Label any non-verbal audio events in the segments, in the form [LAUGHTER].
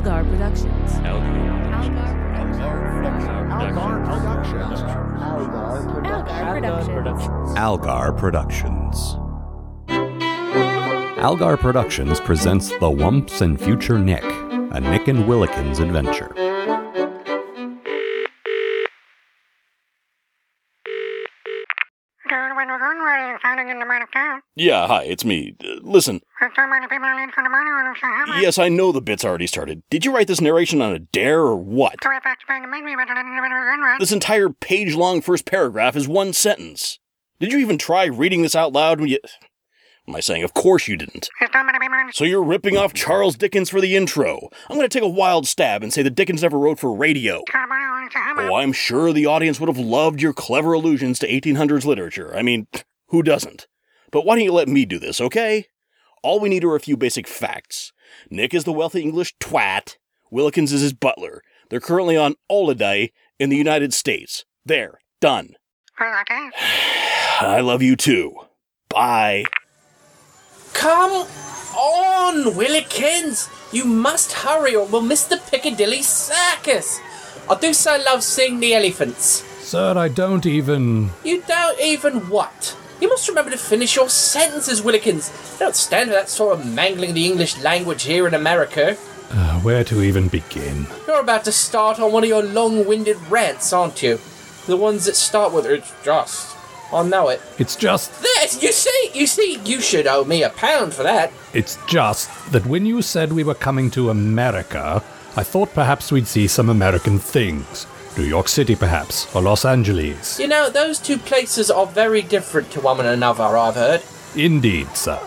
Algar Productions. Algar Productions. Algar Productions. Algar Productions presents The Once and Future Nick, a Nick and Willikins adventure. Yeah, hi, it's me. Uh, listen, yes, I know the bit's already started. Did you write this narration on a dare or what? This entire page long first paragraph is one sentence. Did you even try reading this out loud when you. Am I saying, of course you didn't? So you're ripping off Charles Dickens for the intro. I'm going to take a wild stab and say that Dickens never wrote for radio. Oh, I'm sure the audience would have loved your clever allusions to 1800s literature. I mean, who doesn't? But why don't you let me do this, okay? All we need are a few basic facts. Nick is the wealthy English twat. Willikins is his butler. They're currently on holiday in the United States. There, done. [SIGHS] I love you too. Bye. Come on, Willikins! You must hurry or we'll miss the Piccadilly Circus! I do so love seeing the elephants. Sir, I don't even. You don't even what? You must remember to finish your sentences, Willikins. Don't stand for that sort of mangling the English language here in America. Uh, where to even begin? You're about to start on one of your long winded rants, aren't you? The ones that start with, it's just. I know it. It's just. This, you see, you see, you should owe me a pound for that. It's just that when you said we were coming to America, I thought perhaps we'd see some American things. New York City, perhaps, or Los Angeles. You know, those two places are very different to one another, I've heard. Indeed, sir.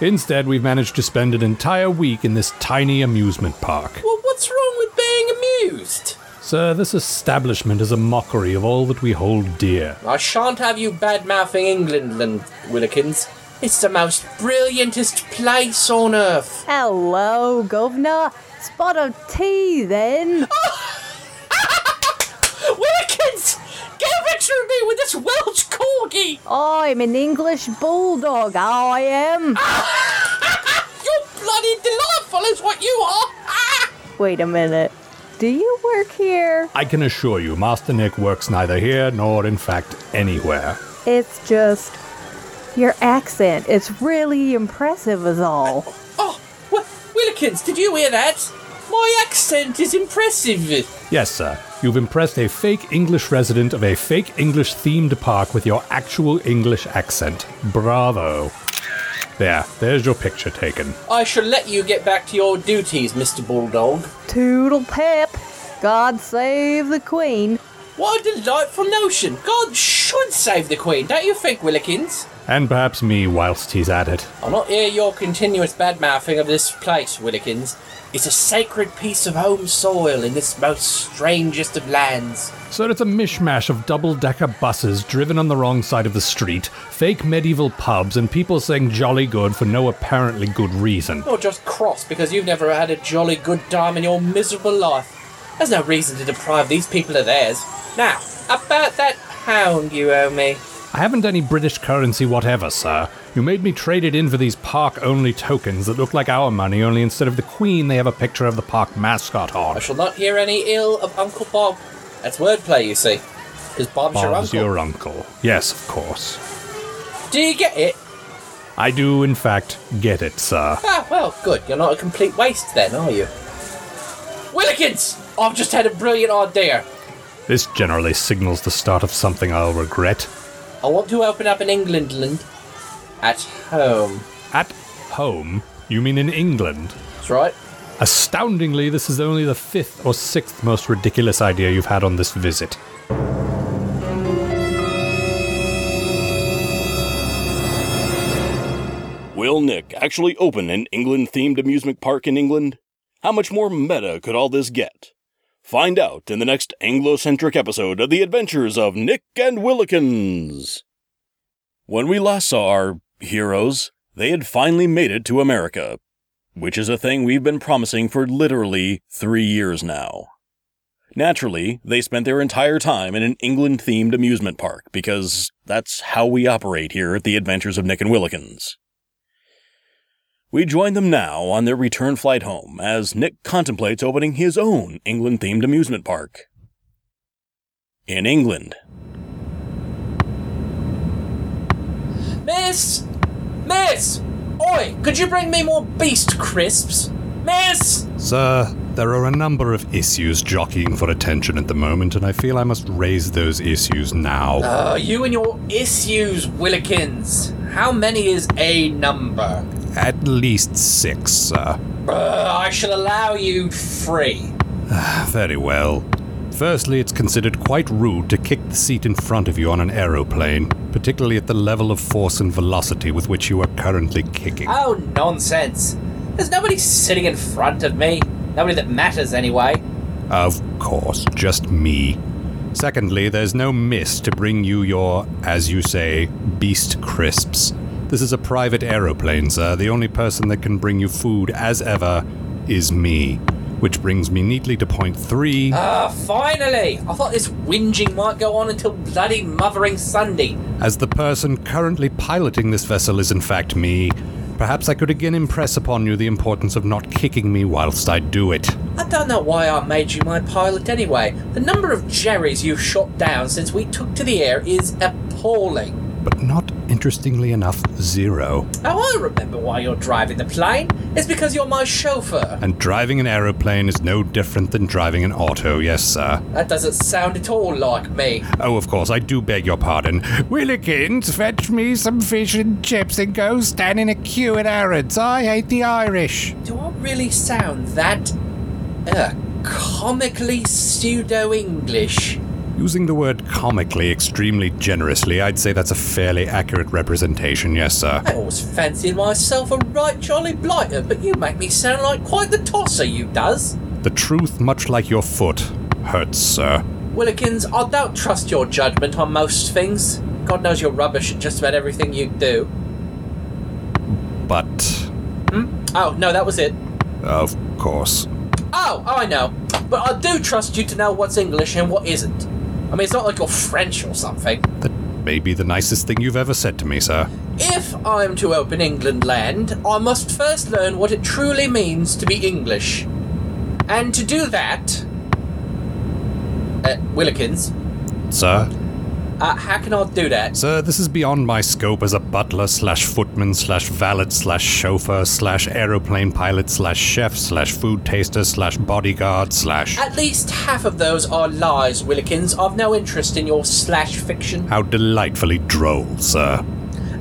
Instead, we've managed to spend an entire week in this tiny amusement park. Well, what's wrong with being amused? Sir, this establishment is a mockery of all that we hold dear. I shan't have you bad mouthing England, Willikins. It's the most brilliantest place on earth. Hello, governor. Spot of tea, then. [LAUGHS] Willikins! Get a picture of me with this Welsh corgi! I'm an English bulldog, oh, I am. [LAUGHS] You're bloody delightful, is what you are! Wait a minute. Do you work here? I can assure you, Master Nick works neither here nor, in fact, anywhere. It's just. Your accent. It's really impressive, is all. Oh, Wi- Willikins, did you hear that? My accent is impressive. Yes, sir. You've impressed a fake English resident of a fake English themed park with your actual English accent. Bravo. There, there's your picture taken. I shall let you get back to your duties, Mr. Bulldog. Toodle pip. God save the Queen. What a delightful notion! God should save the Queen, don't you think, Willikins? And perhaps me whilst he's at it. I'll not hear your continuous bad mouthing of this place, Willikins. It's a sacred piece of home soil in this most strangest of lands. So it's a mishmash of double decker buses driven on the wrong side of the street, fake medieval pubs, and people saying jolly good for no apparently good reason. You're just cross because you've never had a jolly good time in your miserable life. There's no reason to deprive these people of theirs. Now, about that pound you owe me. I haven't any British currency whatever, sir. You made me trade it in for these park only tokens that look like our money, only instead of the Queen, they have a picture of the park mascot on. I shall not hear any ill of Uncle Bob. That's wordplay, you see. Because Bob's, your Bob's uncle. your uncle. Yes, of course. Do you get it? I do, in fact, get it, sir. Ah, well, good. You're not a complete waste then, are you? Willikins! I've just had a brilliant idea. This generally signals the start of something I'll regret. I want to open up an Englandland at home. At home? You mean in England? That's right. Astoundingly, this is only the fifth or sixth most ridiculous idea you've had on this visit. Will Nick actually open an England themed amusement park in England? How much more meta could all this get? Find out in the next Anglo-centric episode of The Adventures of Nick and Willikins. When we last saw our heroes, they had finally made it to America, which is a thing we've been promising for literally three years now. Naturally, they spent their entire time in an England themed amusement park because that's how we operate here at The Adventures of Nick and Willikins. We join them now on their return flight home as Nick contemplates opening his own England themed amusement park. In England. Miss! Miss! Oi, could you bring me more beast crisps? Miss! Sir, there are a number of issues jockeying for attention at the moment, and I feel I must raise those issues now. Uh, you and your issues, Willikins. How many is a number? At least six, sir. Uh, I shall allow you three. Very well. Firstly, it's considered quite rude to kick the seat in front of you on an aeroplane, particularly at the level of force and velocity with which you are currently kicking. Oh, nonsense. There's nobody sitting in front of me. Nobody that matters, anyway. Of course, just me. Secondly, there's no miss to bring you your, as you say, beast crisps. This is a private aeroplane, sir. The only person that can bring you food, as ever, is me. Which brings me neatly to point three. Ah, finally! I thought this whinging might go on until bloody Mothering Sunday. As the person currently piloting this vessel is in fact me, perhaps I could again impress upon you the importance of not kicking me whilst I do it. I don't know why I made you my pilot anyway. The number of Jerrys you've shot down since we took to the air is appalling. But not, interestingly enough, zero. Oh, I remember why you're driving the plane. It's because you're my chauffeur. And driving an aeroplane is no different than driving an auto, yes, sir. That doesn't sound at all like me. Oh, of course, I do beg your pardon. Willikins, fetch me some fish and chips and go stand in a queue at Harrods. I hate the Irish. Do I really sound that uh, comically pseudo English? Using the word comically extremely generously, I'd say that's a fairly accurate representation, yes, sir. I always fancied myself a right jolly blighter, but you make me sound like quite the tosser, you does. The truth, much like your foot, hurts, sir. Willikins, I don't trust your judgment on most things. God knows you're rubbish at just about everything you do. But, hmm? Oh, no, that was it. of course. Oh, I know. But I do trust you to know what's English and what isn't. I mean, it's not like you're French or something. That may be the nicest thing you've ever said to me, sir. If I'm to open England land, I must first learn what it truly means to be English. And to do that. Uh, Willikins, Sir? Uh, how can I do that? Sir, this is beyond my scope as a butler slash footman slash valet slash chauffeur slash aeroplane pilot slash chef slash food taster slash bodyguard slash. At least half of those are lies, Willikins. I've no interest in your slash fiction. How delightfully droll, sir.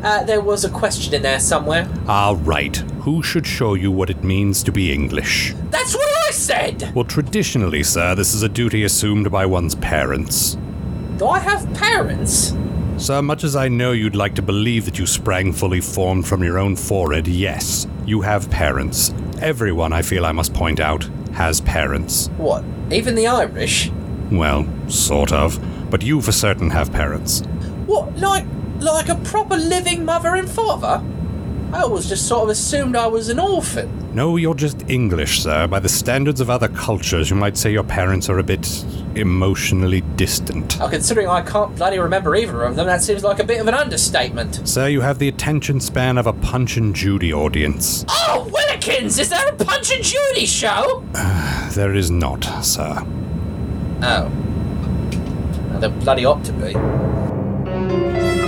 Uh, there was a question in there somewhere. Ah, right. Who should show you what it means to be English? That's what I said! Well, traditionally, sir, this is a duty assumed by one's parents. Do I have parents? Sir, much as I know you'd like to believe that you sprang fully formed from your own forehead, yes, you have parents. Everyone, I feel I must point out, has parents. What? Even the Irish? Well, sort of. But you for certain have parents. What, like, like a proper living mother and father? I always just sort of assumed I was an orphan. No, you're just English, sir. By the standards of other cultures, you might say your parents are a bit emotionally distant. Oh, considering I can't bloody remember either of them, that seems like a bit of an understatement. Sir, you have the attention span of a Punch and Judy audience. Oh, Willikins, is that a Punch and Judy show? [SIGHS] There is not, sir. Oh. Well, There bloody ought to be.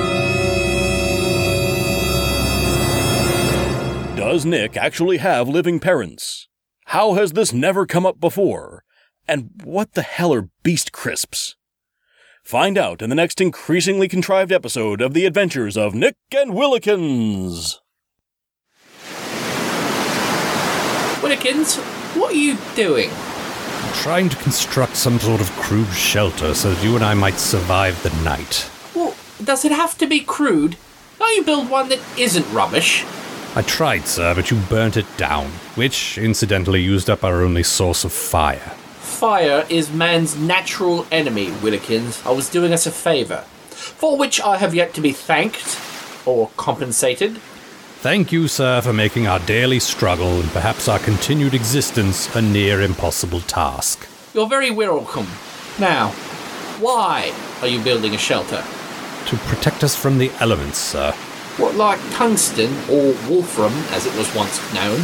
Does Nick actually have living parents? How has this never come up before? And what the hell are beast crisps? Find out in the next increasingly contrived episode of The Adventures of Nick and Willikins. Willikins, what are you doing? Trying to construct some sort of crude shelter so that you and I might survive the night. Well, does it have to be crude? Can't you build one that isn't rubbish? I tried, sir, but you burnt it down, which incidentally used up our only source of fire. Fire is man's natural enemy, Willikins. I was doing us a favour, for which I have yet to be thanked or compensated. Thank you, sir, for making our daily struggle and perhaps our continued existence a near impossible task. You're very welcome. Now, why are you building a shelter? To protect us from the elements, sir. What, like tungsten, or wolfram, as it was once known?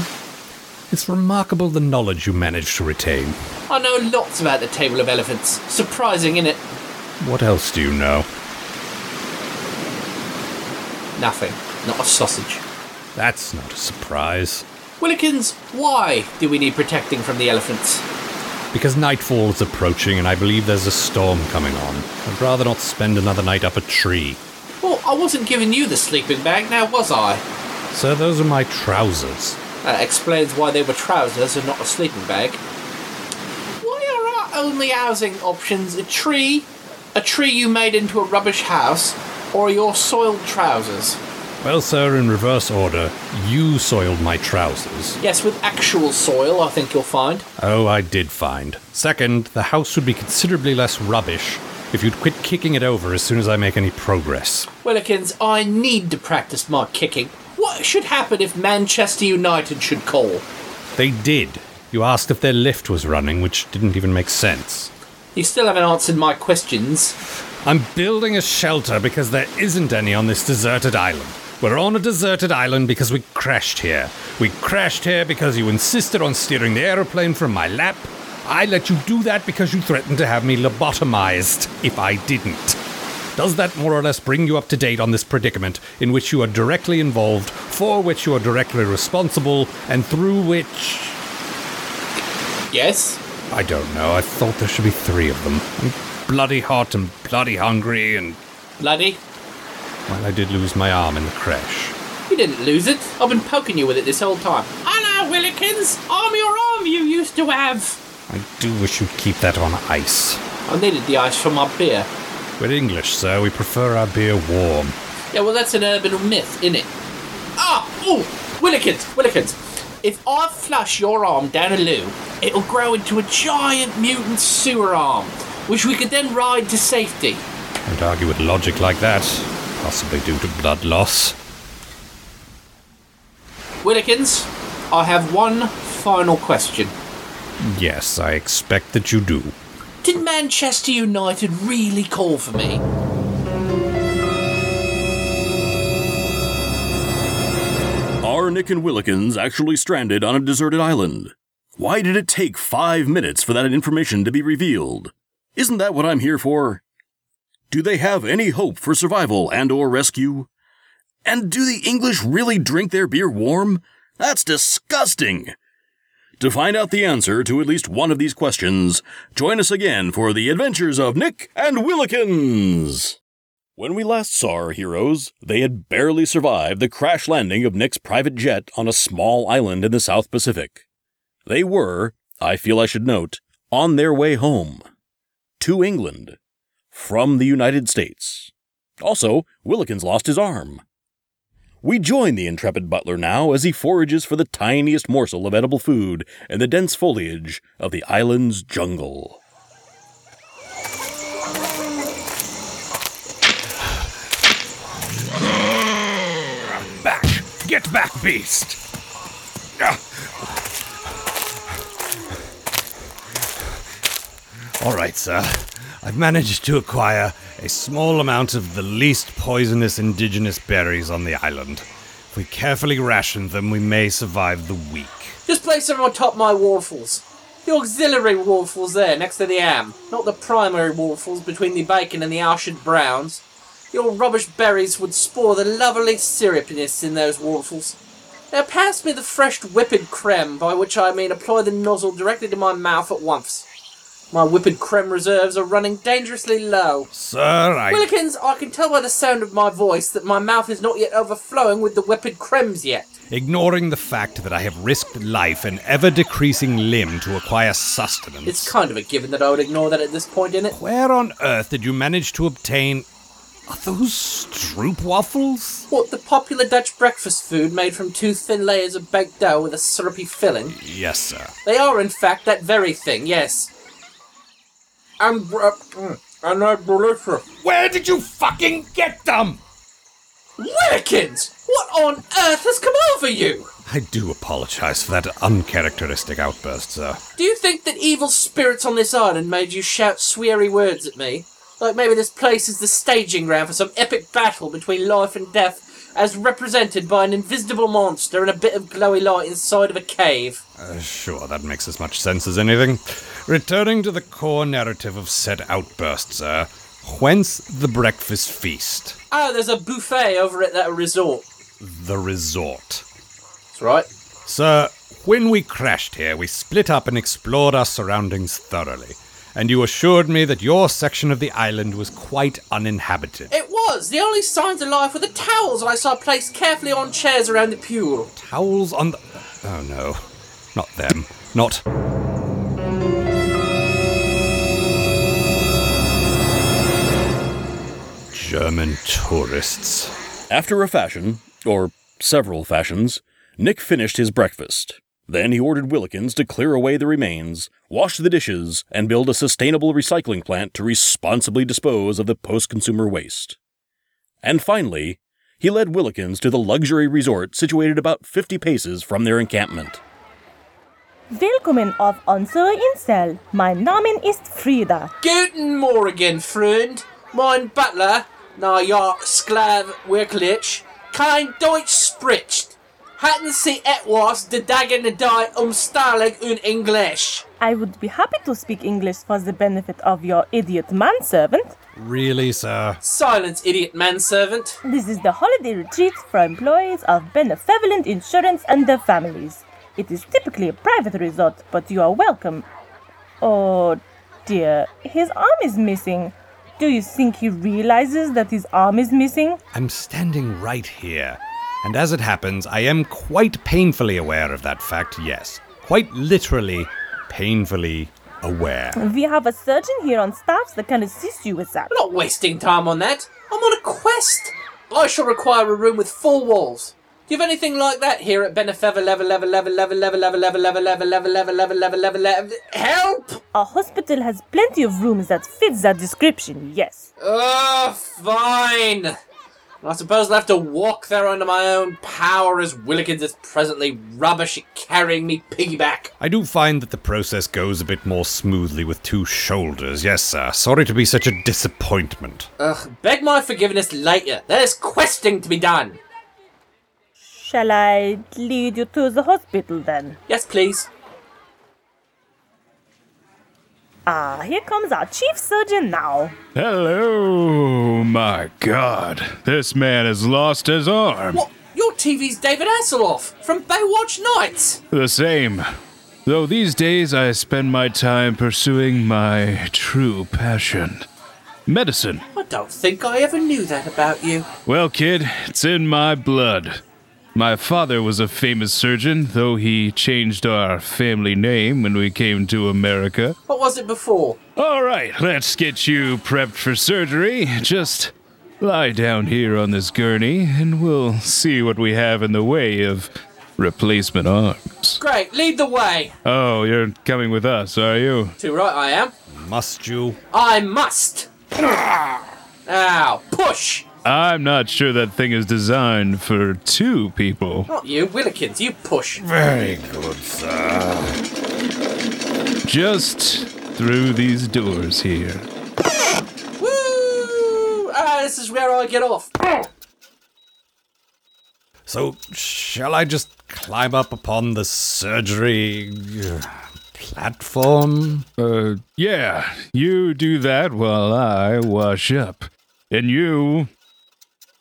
It's remarkable the knowledge you managed to retain. I know lots about the Table of Elephants. Surprising, innit? What else do you know? Nothing. Not a sausage. That's not a surprise. Willikins, why do we need protecting from the elephants? Because nightfall is approaching and I believe there's a storm coming on. I'd rather not spend another night up a tree. Well, I wasn't giving you the sleeping bag, now was I? Sir, those are my trousers. That explains why they were trousers and not a sleeping bag. Why are our only housing options a tree, a tree you made into a rubbish house, or your soiled trousers? Well, sir, in reverse order, you soiled my trousers. Yes, with actual soil, I think you'll find. Oh, I did find. Second, the house would be considerably less rubbish if you'd quit kicking it over as soon as I make any progress. Willikins, I need to practice my kicking. What should happen if Manchester United should call? They did. You asked if their lift was running, which didn't even make sense. You still haven't answered my questions. I'm building a shelter because there isn't any on this deserted island. We're on a deserted island because we crashed here. We crashed here because you insisted on steering the aeroplane from my lap. I let you do that because you threatened to have me lobotomized if I didn't. Does that more or less bring you up to date on this predicament in which you are directly involved, for which you are directly responsible, and through which. Yes? I don't know. I thought there should be three of them. I'm bloody hot and bloody hungry, and. Bloody? Well, I did lose my arm in the crash. You didn't lose it. I've been poking you with it this whole time. Hello, Willikins. I'm your arm you used to have. I do wish you'd keep that on ice. I needed the ice for my beer. We're English, sir. We prefer our beer warm. Yeah, well, that's an urban myth, innit? Ah! Oh! Willikins! Willikins! If I flush your arm down a loo, it'll grow into a giant mutant sewer arm, which we could then ride to safety. Don't argue with logic like that. Possibly due to blood loss. Willikins, I have one final question. Yes, I expect that you do. Did Manchester United really call for me? Are Nick and Willikins actually stranded on a deserted island? Why did it take five minutes for that information to be revealed? Isn't that what I'm here for? Do they have any hope for survival and or rescue? And do the English really drink their beer warm? That's disgusting! To find out the answer to at least one of these questions, join us again for the adventures of Nick and Willikins! When we last saw our heroes, they had barely survived the crash landing of Nick's private jet on a small island in the South Pacific. They were, I feel I should note, on their way home. To England. From the United States. Also, Willikins lost his arm. We join the intrepid butler now as he forages for the tiniest morsel of edible food in the dense foliage of the island's jungle. Back! Get back, beast! Ah. All right, sir. I've managed to acquire a small amount of the least poisonous indigenous berries on the island. If we carefully ration them, we may survive the week. Just place them on top of my waffles. The auxiliary waffles there, next to the ham. Not the primary waffles between the bacon and the Arshed browns. Your rubbish berries would spoil the lovely syrupiness in those waffles. Now pass me the fresh whipped creme, by which I mean apply the nozzle directly to my mouth at once. My whipped creme reserves are running dangerously low. Sir, I. Willikins, I can tell by the sound of my voice that my mouth is not yet overflowing with the whipped cremes yet. Ignoring the fact that I have risked life and ever decreasing limb to acquire sustenance. It's kind of a given that I would ignore that at this point, in it? Where on earth did you manage to obtain. Are those stroop waffles? What, the popular Dutch breakfast food made from two thin layers of baked dough with a syrupy filling? Yes, sir. They are, in fact, that very thing, yes. And, uh, mm, and they're delicious. Where did you fucking get them? Willikins! What on earth has come over you? I do apologize for that uncharacteristic outburst, sir. Do you think that evil spirits on this island made you shout sweary words at me? Like maybe this place is the staging ground for some epic battle between life and death, as represented by an invisible monster and a bit of glowy light inside of a cave. Uh, sure, that makes as much sense as anything. Returning to the core narrative of said outburst, sir. Whence the breakfast feast? Oh, there's a buffet over at that resort. The resort. That's right. Sir, when we crashed here, we split up and explored our surroundings thoroughly. And you assured me that your section of the island was quite uninhabited. It was. The only signs of life were the towels I saw placed carefully on chairs around the pool. Towels on the. Oh no. Not them. Not. German tourists. After a fashion, or several fashions, Nick finished his breakfast. Then he ordered Willikins to clear away the remains, wash the dishes, and build a sustainable recycling plant to responsibly dispose of the post consumer waste. And finally, he led Willikins to the luxury resort situated about 50 paces from their encampment. Willkommen auf unserer Insel. Mein Name ist Frieda. Guten Morgen, Freund. Mein Butler, na ja, Sklav wirklich, kein Deutsch spricht. Hatten Sie etwas de dagen die umstalig und Englisch? I would be happy to speak English for the benefit of your idiot manservant. Really, sir? Silence, idiot manservant. This is the holiday retreat for employees of Benevolent Insurance and their families. It is typically a private resort, but you are welcome. Oh dear, his arm is missing. Do you think he realizes that his arm is missing? I'm standing right here. And as it happens, I am quite painfully aware of that fact, yes. Quite literally, painfully aware. We have a surgeon here on staff that can assist you with that. I'm not wasting time on that. I'm on a quest. I shall require a room with four walls. Do you have anything like that here at Benefever level level level level level level level level level level level level level level level help? Our hospital has plenty of rooms that fit that description, yes. Ugh, fine. I suppose I'll have to walk there under my own power as Willikins is presently rubbish at carrying me piggyback. I do find that the process goes a bit more smoothly with two shoulders, yes, sir. Sorry to be such a disappointment. Ugh, beg my forgiveness later. There's questing to be done. Shall I lead you to the hospital then? Yes, please. Ah, here comes our chief surgeon now. Hello, my God. This man has lost his arm. What? Your TV's David Hasselhoff from Baywatch Nights. The same. Though these days I spend my time pursuing my true passion medicine. I don't think I ever knew that about you. Well, kid, it's in my blood. My father was a famous surgeon, though he changed our family name when we came to America. What was it before? All right, let's get you prepped for surgery. Just lie down here on this gurney, and we'll see what we have in the way of replacement arms. Great, lead the way. Oh, you're coming with us, are you? Too right I am. Must you? I must. Ow, push. I'm not sure that thing is designed for two people. Not you, Willikins, you push. Very good, sir. Just through these doors here. Woo! Ah, this is where I get off. So, shall I just climb up upon the surgery uh, platform? Uh, yeah, you do that while I wash up. And you.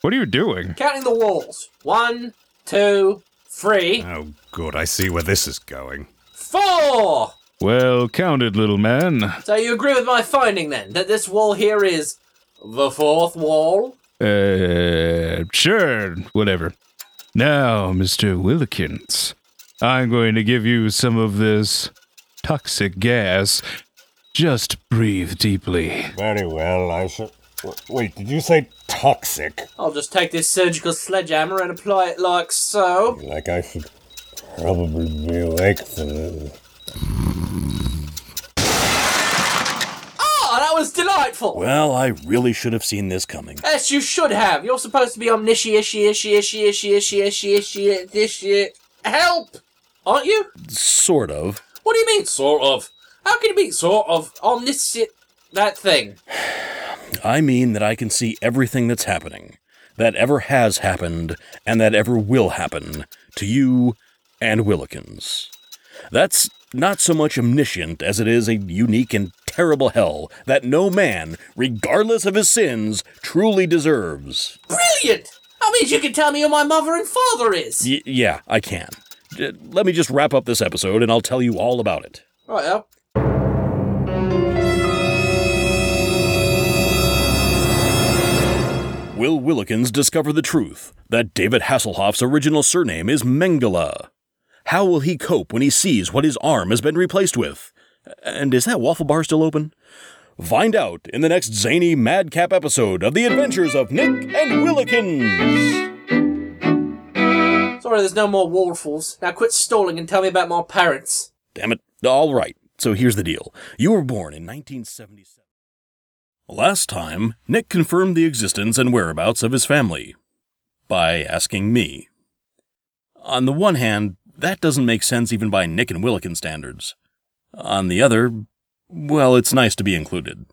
What are you doing? Counting the walls. One, two, three, Oh, good. I see where this is going. four. Well counted, little man. So you agree with my finding then that this wall here is the fourth wall? Uh, sure, whatever. Now, Mr. Willikins, I'm going to give you some of this toxic gas. Just breathe deeply. Very well, I shall. Wait, did you say toxic? I'll just take this surgical sledgehammer and apply it like so. Like I should probably be awake for this. Oh, that was delightful. Well, I really should have seen this coming. Yes, you should have. You're supposed to be omniscient, ishy, ishy, ishy, ishy, ishy, ishy, ishy, ishy. Help! Aren't you? Sort of. What do you mean, sort of? How can you be sort of omniscient? That thing. [SIGHS] [SIGHS] [SIGHS] I mean that I can see everything that's happening. that ever has happened and that ever will happen to you and Willikins. That's not so much omniscient as it is a unique and terrible hell that no man, regardless of his sins, truly deserves. Brilliant! That means you can tell me who my mother and father is. Y- yeah, I can. Let me just wrap up this episode and I'll tell you all about it. Right. Will Willikins discover the truth that David Hasselhoff's original surname is Mengele? How will he cope when he sees what his arm has been replaced with? And is that waffle bar still open? Find out in the next zany madcap episode of The Adventures of Nick and Willikins. Sorry, there's no more waffles. Now quit stalling and tell me about my parents. Damn it. All right. So here's the deal. You were born in 1977. Last time, Nick confirmed the existence and whereabouts of his family by asking me. On the one hand, that doesn't make sense even by Nick and Willikin standards. On the other, well, it's nice to be included.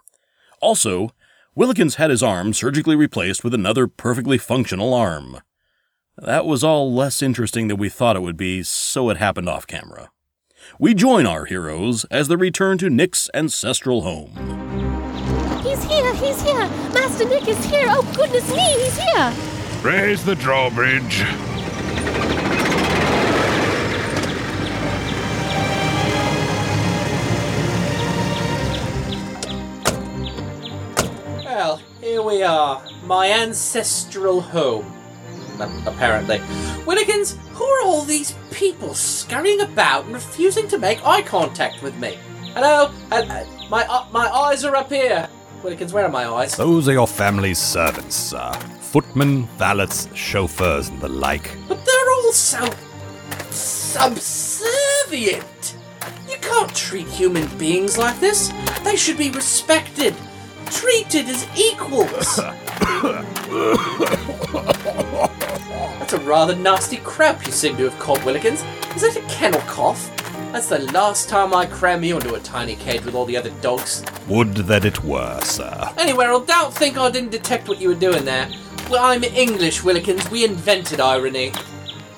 Also, Willikins had his arm surgically replaced with another perfectly functional arm. That was all less interesting than we thought it would be, so it happened off camera. We join our heroes as they return to Nick's ancestral home. He's here, he's here. Master Nick is here. Oh, goodness me, he's here. Raise the drawbridge. Well, here we are. My ancestral home. Apparently. Willikins, who are all these people scurrying about and refusing to make eye contact with me? Hello? Uh, uh, my, uh, my eyes are up here. Willikins, where are my eyes? Those are your family's servants, sir. Footmen, valets, chauffeurs, and the like. But they're all so subservient. You can't treat human beings like this. They should be respected, treated as equals. [COUGHS] That's a rather nasty crap you seem to have caught, Willikins. Is that a kennel cough? That's the last time I cram you into a tiny cage with all the other dogs. Would that it were, sir. Anyway, I don't think I didn't detect what you were doing there. Well, I'm English, Willikins. We invented irony.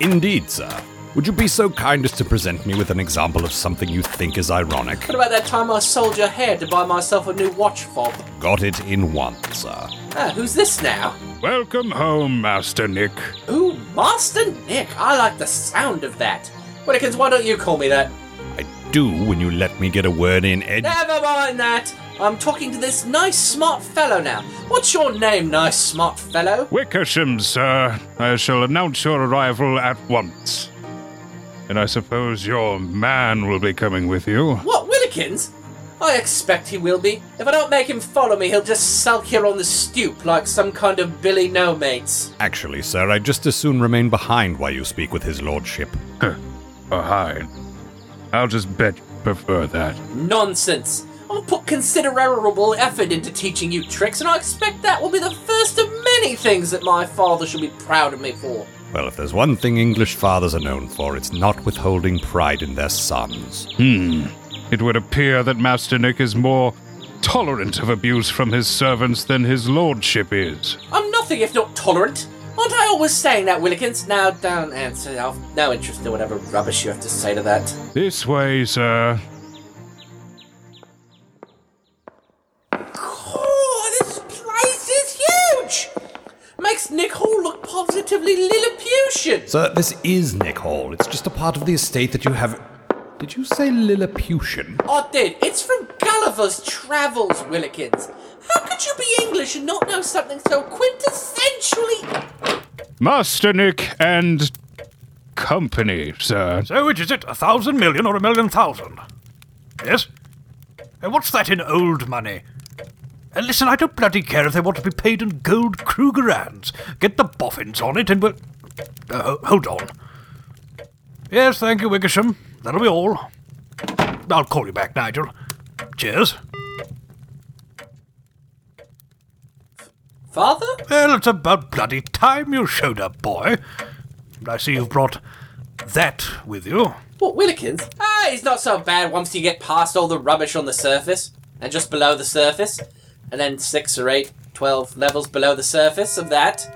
Indeed, sir. Would you be so kind as to present me with an example of something you think is ironic? What about that time I sold your hair to buy myself a new watch fob? Got it in one, sir. Ah, who's this now? Welcome home, Master Nick. Ooh, Master Nick. I like the sound of that. Willikins, why don't you call me that? I do when you let me get a word in, Ed. Never mind that. I'm talking to this nice, smart fellow now. What's your name, nice, smart fellow? Wickersham, sir. I shall announce your arrival at once. And I suppose your man will be coming with you. What, Willikins? I expect he will be. If I don't make him follow me, he'll just sulk here on the stoop like some kind of Billy No Mates. Actually, sir, I'd just as soon remain behind while you speak with his lordship. Huh. Behind. I'll just bet you prefer that. Nonsense. I'll put considerable effort into teaching you tricks, and I expect that will be the first of many things that my father shall be proud of me for. Well, if there's one thing English fathers are known for, it's not withholding pride in their sons. Hmm. It would appear that Master Nick is more tolerant of abuse from his servants than his lordship is. I'm nothing if not tolerant. Aren't I always saying that, Willikins? Now, don't answer. I've no interest in whatever rubbish you have to say to that. This way, sir. Oh, this place is huge! Makes Nick Hall look positively Lilliputian. Sir, this is Nick Hall. It's just a part of the estate that you have. Did you say Lilliputian? I did. It's from Gulliver's Travels, Willikins. How could you be English and not know something so quintessentially. Master Nick and company, sir. So which is it, a thousand million or a million thousand? Yes? Uh, what's that in old money? Uh, listen, I don't bloody care if they want to be paid in gold Krugerrands. Get the boffins on it and we'll... Uh, hold on. Yes, thank you, Wickersham. That'll be all. I'll call you back, Nigel. Cheers. Father? Well, it's about bloody time you showed up, boy. I see you've brought that with you. What, Willikins? Ah, he's not so bad once you get past all the rubbish on the surface, and just below the surface, and then six or eight, twelve levels below the surface of that.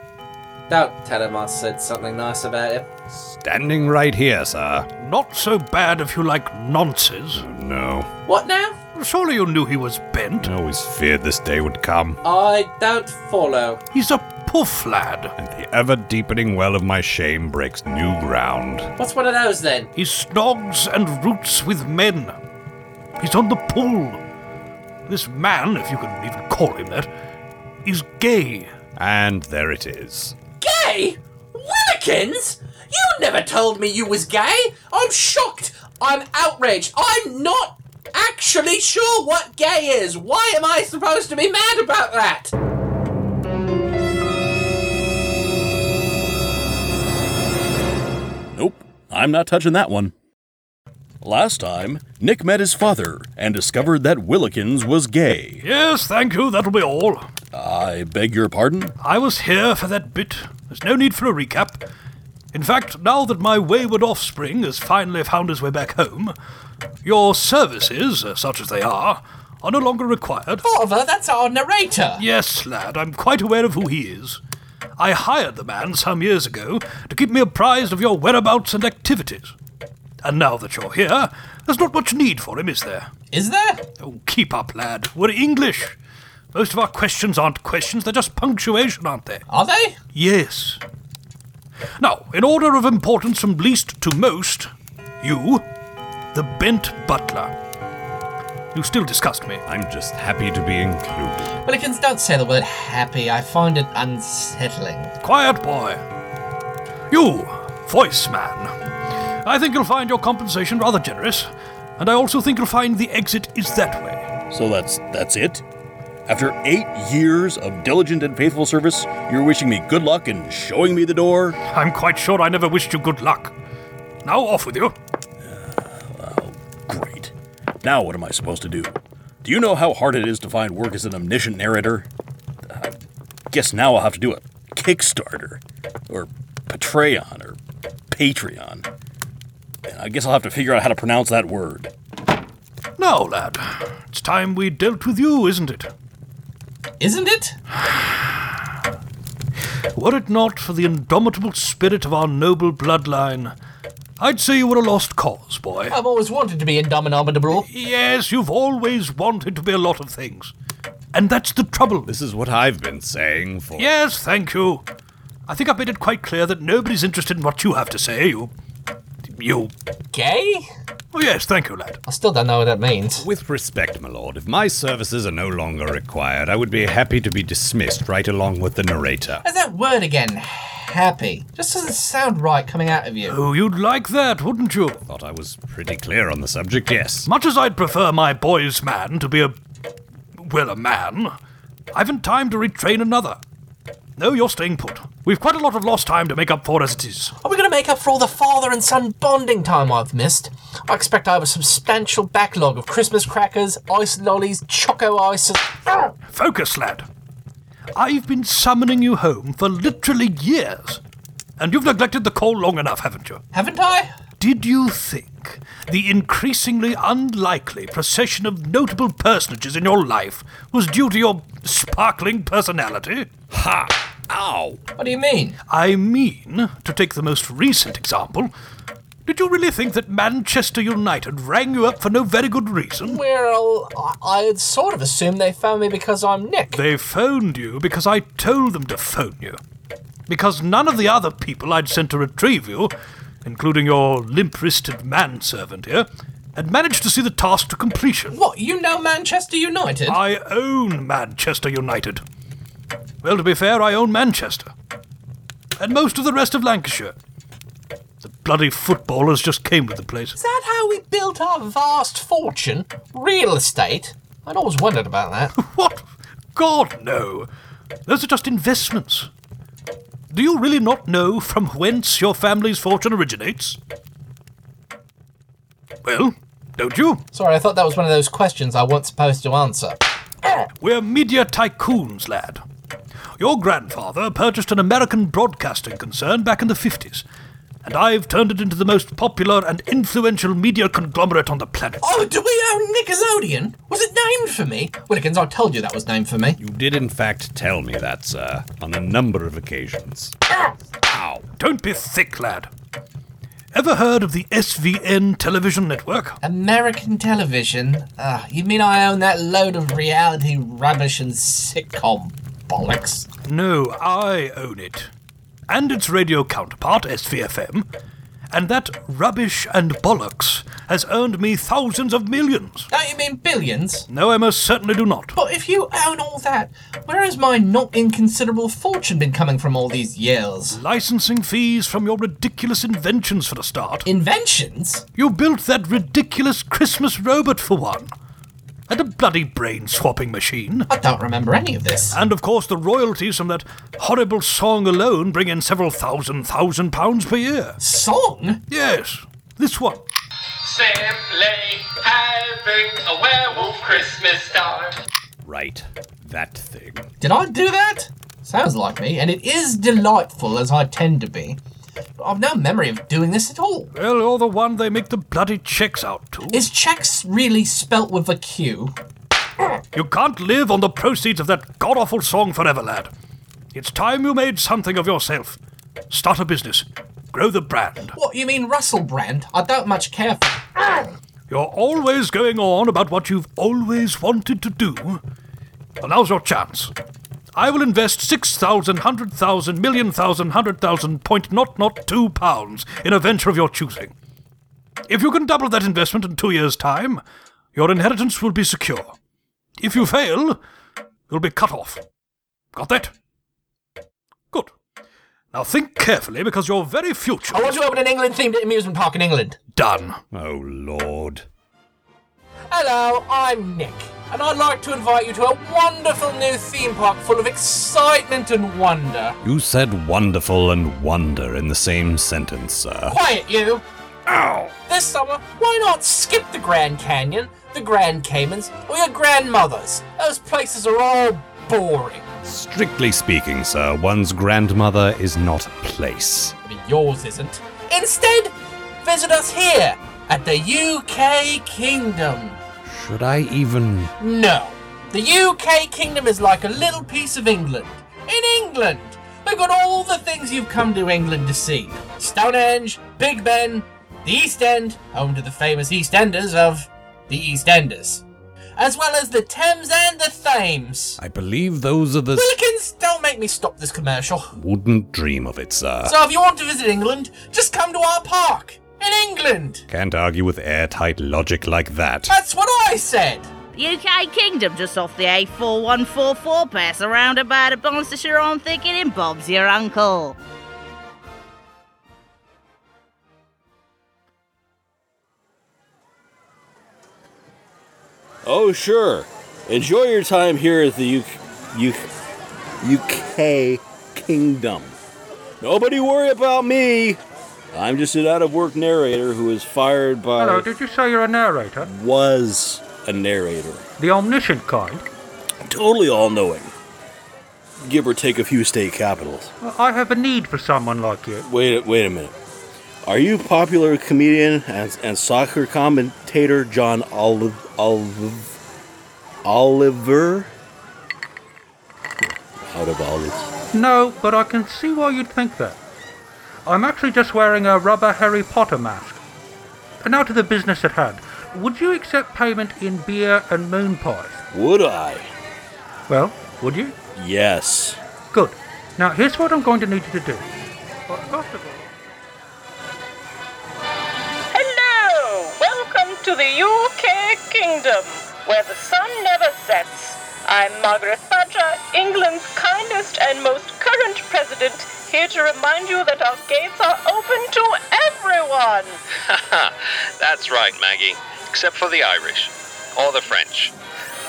Don't tell him I said something nice about him. Standing right here, sir. Not so bad if you like nonces. No. What now? Surely you knew he was bent. I always feared this day would come. I don't follow. He's a puff lad. And the ever deepening well of my shame breaks new ground. What's one of those then? He snogs and roots with men. He's on the pull. This man, if you can even call him that, is gay. And there it is. Gay? Willikins? You never told me you was gay. I'm shocked. I'm outraged. I'm not actually sure what gay is. Why am I supposed to be mad about that? Nope, I'm not touching that one. Last time, Nick met his father and discovered that Willikins was gay. Yes, thank you, that'll be all. I beg your pardon? I was here for that bit. There's no need for a recap. In fact, now that my wayward offspring has finally found his way back home, your services, uh, such as they are, are no longer required. Father, that's our narrator. Yes, lad, I'm quite aware of who he is. I hired the man some years ago to keep me apprised of your whereabouts and activities. And now that you're here, there's not much need for him, is there? Is there? Oh, keep up, lad. We're English. Most of our questions aren't questions, they're just punctuation, aren't they? Are they? Yes. Now, in order of importance from least to most, you, the bent butler. You still disgust me. I'm just happy to be included. Willikins, don't say the word happy. I find it unsettling. Quiet, boy. You, voice man. I think you'll find your compensation rather generous, and I also think you'll find the exit is that way. So that's that's it? After eight years of diligent and faithful service, you're wishing me good luck and showing me the door? I'm quite sure I never wished you good luck. Now off with you. Great. Now what am I supposed to do? Do you know how hard it is to find work as an omniscient narrator? I guess now I'll have to do a Kickstarter, or Patreon, or Patreon. And I guess I'll have to figure out how to pronounce that word. Now, lad, it's time we dealt with you, isn't it? Isn't it? Were it not for the indomitable spirit of our noble bloodline, I'd say you were a lost cause, boy. I've always wanted to be indomitable. Yes, you've always wanted to be a lot of things. And that's the trouble. This is what I've been saying for. Yes, thank you. I think I've made it quite clear that nobody's interested in what you have to say. You. You. Gay? Oh, yes, thank you, lad. I still don't know what that means. With respect, my lord, if my services are no longer required, I would be happy to be dismissed right along with the narrator. There's that word again. Happy. Just doesn't sound right coming out of you. Oh, you'd like that, wouldn't you? Thought I was pretty clear on the subject, yes. Much as I'd prefer my boy's man to be a. well, a man, I haven't time to retrain another. No, you're staying put. We've quite a lot of lost time to make up for as it is. Are we going to make up for all the father and son bonding time I've missed? I expect I have a substantial backlog of Christmas crackers, ice lollies, choco ice. and- Focus, lad. I've been summoning you home for literally years. And you've neglected the call long enough, haven't you? Haven't I? Did you think the increasingly unlikely procession of notable personages in your life was due to your sparkling personality? Ha! Ow! What do you mean? I mean, to take the most recent example, did you really think that Manchester United rang you up for no very good reason? Well, I, I had sort of assumed they found me because I'm Nick. They phoned you because I told them to phone you. Because none of the other people I'd sent to retrieve you, including your limp wristed manservant here, had managed to see the task to completion. What, you know Manchester United? I own Manchester United. Well, to be fair, I own Manchester. And most of the rest of Lancashire. The bloody footballers just came with the place. Is that how we built our vast fortune? Real estate? I'd always wondered about that. [LAUGHS] What? God, no. Those are just investments. Do you really not know from whence your family's fortune originates? Well, don't you? Sorry, I thought that was one of those questions I wasn't supposed to answer. We're media tycoons, lad. Your grandfather purchased an American broadcasting concern back in the 50s, and I've turned it into the most popular and influential media conglomerate on the planet. Oh, do we own Nickelodeon? Was it named for me? Willikins, I told you that was named for me. You did, in fact, tell me that, sir, on a number of occasions. Ow. Don't be thick, lad. Ever heard of the SVN television network? American television? Ah, you mean I own that load of reality rubbish and sitcom bollocks? No, I own it. And its radio counterpart, SVFM. And that rubbish and bollocks has earned me thousands of millions. Don't you mean billions? No, I most certainly do not. But if you own all that, where has my not inconsiderable fortune been coming from all these years? Licensing fees from your ridiculous inventions for a start. Inventions? You built that ridiculous Christmas robot for one. And a bloody brain swapping machine. I don't remember any of this. And of course, the royalties from that horrible song alone bring in several thousand thousand pounds per year. Song? Yes, this one. Simply having a werewolf Christmas time. Right, that thing. Did I do that? Sounds like me, and it is delightful as I tend to be. I've no memory of doing this at all. Well, you're the one they make the bloody checks out to. Is checks really spelt with a Q? You can't live on the proceeds of that god awful song forever, lad. It's time you made something of yourself. Start a business. Grow the brand. What, you mean Russell Brand? I don't much care for. You're always going on about what you've always wanted to do. Well, now's your chance. I will invest six thousand, hundred thousand, million thousand, hundred thousand, point not not two pounds in a venture of your choosing. If you can double that investment in two years' time, your inheritance will be secure. If you fail, you'll be cut off. Got that? Good. Now think carefully because your very future. Oh, I want to open an England themed amusement park in England. Done. Oh, Lord. Hello, I'm Nick, and I'd like to invite you to a wonderful new theme park full of excitement and wonder. You said wonderful and wonder in the same sentence, sir. Quiet, you! Ow! This summer, why not skip the Grand Canyon, the Grand Caymans, or your grandmother's? Those places are all boring. Strictly speaking, sir, one's grandmother is not a place. I mean, yours isn't. Instead, visit us here at the UK Kingdom. Should I even. No. The UK Kingdom is like a little piece of England. In England! We've got all the things you've come to England to see Stonehenge, Big Ben, the East End, home to the famous EastEnders of the EastEnders, as well as the Thames and the Thames. I believe those are the. Wilkins, don't make me stop this commercial. Wouldn't dream of it, sir. So if you want to visit England, just come to our park in England. Can't argue with airtight logic like that. That's what I said. The UK Kingdom just off the A4144 pass around about at Bonstashire on thinking and Bob's your uncle. Oh, sure. Enjoy your time here at the UK, UK Kingdom. Nobody worry about me. I'm just an out of work narrator who was fired by. Hello, did you say you're a narrator? Was a narrator. The omniscient kind? Totally all knowing. Give or take a few state capitals. I have a need for someone like you. Wait, wait a minute. Are you popular comedian and, and soccer commentator John Olive, Olive, Oliver? Out of olives. No, but I can see why you'd think that. I'm actually just wearing a rubber Harry Potter mask. And now to the business at hand. Would you accept payment in beer and moon pies? Would I? Well, would you? Yes. Good. Now, here's what I'm going to need you to do. Well, first of all, Hello! Welcome to the UK Kingdom, where the sun never sets. I'm Margaret Thatcher, England's kindest and most current president, here to remind you that our gates are open to everyone. [LAUGHS] That's right, Maggie. Except for the Irish. Or the French.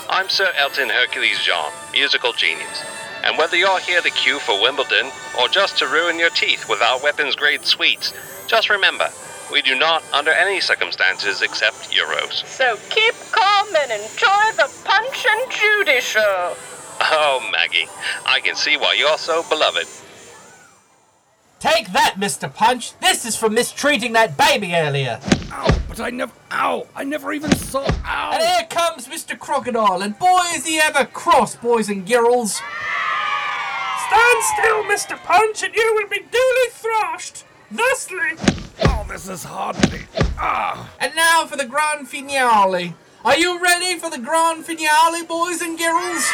I'm Sir Elton Hercules Jean, musical genius. And whether you're here to queue for Wimbledon or just to ruin your teeth with our weapons grade sweets, just remember, we do not, under any circumstances, accept euros. So keep calm and enjoy the Punch and Judy show. Oh, Maggie, I can see why you're so beloved. Take that, Mr. Punch. This is for mistreating that baby earlier. Ow, but I never. Ow! I never even saw. Ow! And here comes Mr. Crocodile, and boy is he ever cross, boys and girls. Stand still, Mr. Punch, and you will be duly thrashed. Thusly. Oh, this is hardly. Ah! And now for the grand finale. Are you ready for the grand finale, boys and girls?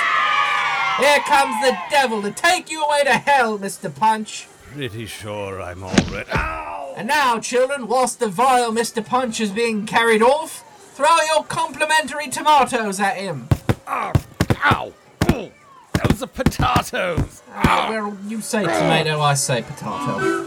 Here comes the devil to take you away to hell, Mr. Punch. Pretty sure I'm all right. Ow! And now, children, whilst the vile Mr. Punch is being carried off, throw your complimentary tomatoes at him. Ow! Ow! Oh, those are potatoes! Ah, well, you say tomato, I say potato.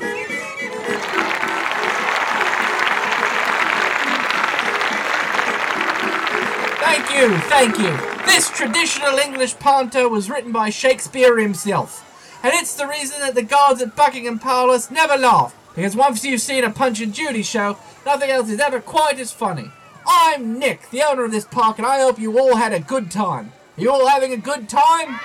Thank you, thank you. This traditional English panto was written by Shakespeare himself. And it's the reason that the guards at Buckingham Palace never laugh. Because once you've seen a Punch and Judy show, nothing else is ever quite as funny. I'm Nick, the owner of this park, and I hope you all had a good time. Are you all having a good time?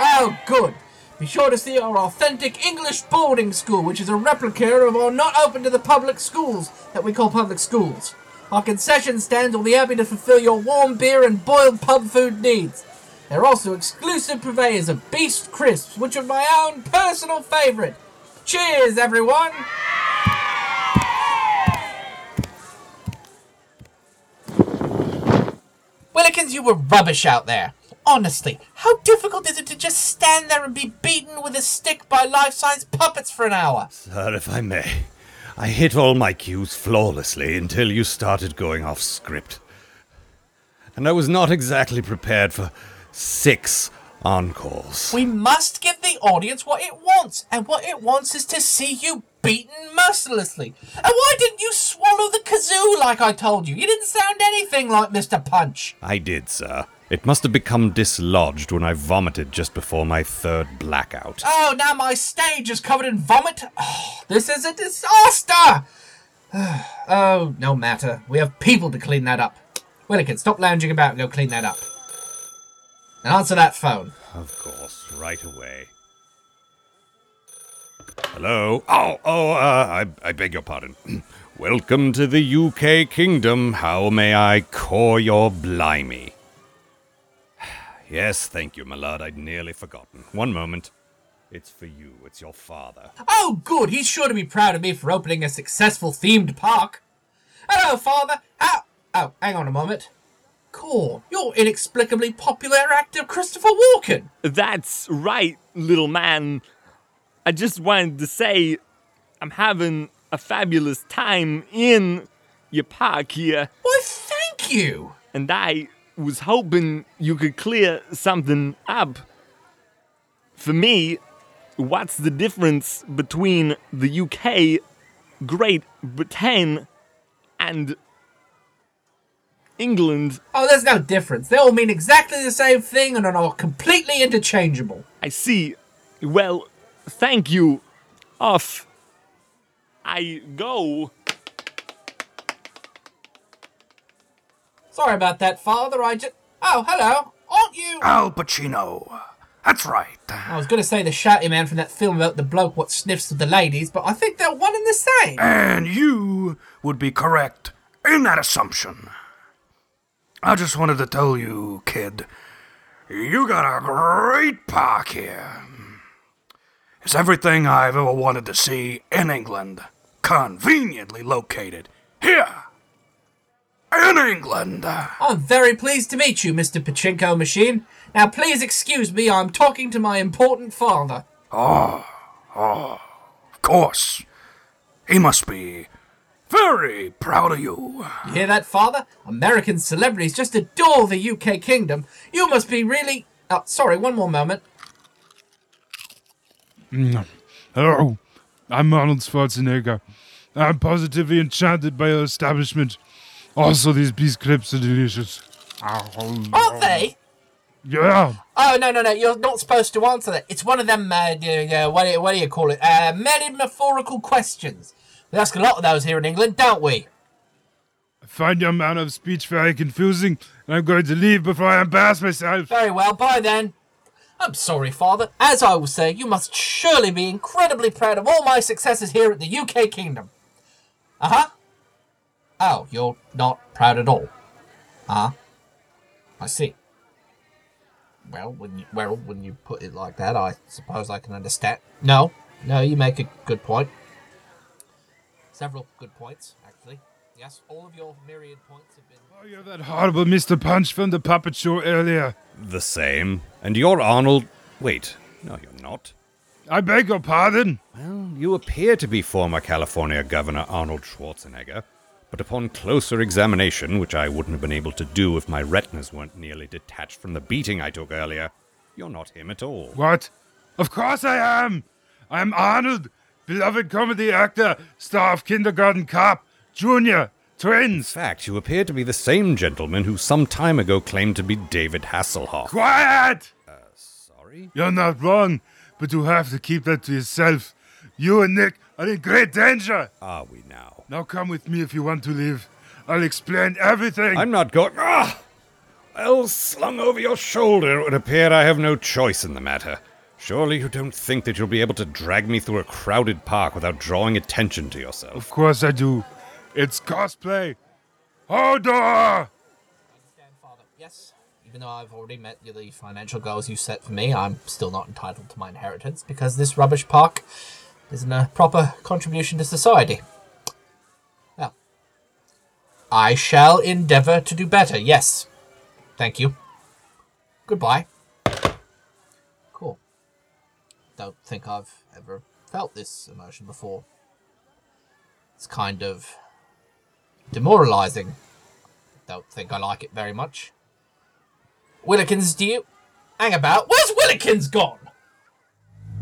Oh, good. Be sure to see our authentic English boarding school, which is a replica of our not open to the public schools that we call public schools. Our concession stands will be happy to fulfill your warm beer and boiled pub food needs. They're also exclusive purveyors of Beast Crisps, which are my own personal favourite. Cheers, everyone! Willikins, you were rubbish out there. Honestly, how difficult is it to just stand there and be beaten with a stick by life-size puppets for an hour? Sir, if I may, I hit all my cues flawlessly until you started going off script. And I was not exactly prepared for six encores. We must give the audience what it wants, and what it wants is to see you beaten mercilessly. And why didn't you swallow the kazoo like I told you? You didn't sound anything like Mr. Punch. I did, sir. It must have become dislodged when I vomited just before my third blackout. Oh, now my stage is covered in vomit. Oh, [SIGHS] this is a disaster. [SIGHS] oh, no matter. We have people to clean that up. Willikin, stop lounging about and go clean that up. And answer that phone. Of course, right away. Hello? Oh, oh, uh, I, I beg your pardon. [CLEARS THROAT] Welcome to the UK Kingdom. How may I call your blimey? [SIGHS] yes, thank you, my lord. I'd nearly forgotten. One moment. It's for you. It's your father. Oh, good. He's sure to be proud of me for opening a successful themed park. Hello, father. How? Oh, hang on a moment. Core, you're inexplicably popular actor Christopher Walken. That's right, little man. I just wanted to say I'm having a fabulous time in your park here. Why, thank you. And I was hoping you could clear something up. For me, what's the difference between the UK, Great Britain, and England? Oh, there's no difference. They all mean exactly the same thing and are all completely interchangeable. I see. Well, thank you. Off. I go. Sorry about that, father. I just. Oh, hello. Aren't you? Al Pacino. That's right. I was going to say the shouty man from that film about the bloke what sniffs at the ladies, but I think they're one and the same. And you would be correct in that assumption. I just wanted to tell you, kid, you got a great park here. It's everything I've ever wanted to see in England, conveniently located here in England. I'm very pleased to meet you, Mr. Pachinko Machine. Now, please excuse me, I'm talking to my important father. Oh, oh, of course. He must be very proud of you. You hear that, father? American celebrities just adore the UK kingdom. You must be really. Oh, sorry, one more moment. Mm. Hello, I'm Arnold Schwarzenegger. I'm positively enchanted by your establishment. Also, these beef crepes are delicious. Aren't they? Yeah. Oh no no no! You're not supposed to answer that. It's one of them. Uh, uh, what, do you, what do you call it? Uh, metaphorical questions. We ask a lot of those here in England, don't we? I find your manner of speech very confusing, and I'm going to leave before I embarrass myself. Very well. Bye then. I'm sorry, Father. As I was saying, you must surely be incredibly proud of all my successes here at the UK Kingdom. Uh huh. Oh, you're not proud at all. Uh huh. I see. Well, when you well when you put it like that, I suppose I can understand. No, no, you make a good point. Several good points, actually. Yes, all of your myriad points have been. Oh, you're that horrible Mr. Punch from the puppet show earlier. The same. And you're Arnold. Wait, no, you're not. I beg your pardon. Well, you appear to be former California Governor Arnold Schwarzenegger, but upon closer examination, which I wouldn't have been able to do if my retinas weren't nearly detached from the beating I took earlier, you're not him at all. What? Of course I am. I am Arnold, beloved comedy actor, star of Kindergarten Cop, Junior, Twins. In fact, you appear to be the same gentleman who some time ago claimed to be David Hasselhoff. Quiet! Uh, sorry? You're not wrong, but you have to keep that to yourself. You and Nick are in great danger. Are we now? Now come with me if you want to live. I'll explain everything. I'm not going. Ah! Well, slung over your shoulder, it would appear I have no choice in the matter. Surely you don't think that you'll be able to drag me through a crowded park without drawing attention to yourself. Of course I do. It's cosplay. Hodor! Understand, Father. Yes. Even though I've already met the financial goals you set for me, I'm still not entitled to my inheritance because this rubbish park isn't a proper contribution to society. Well, I shall endeavour to do better, yes. Thank you. Goodbye. Cool. Don't think I've ever felt this emotion before. It's kind of demoralizing. Don't think I like it very much. Willikins, do you hang about? Where's Willikins gone?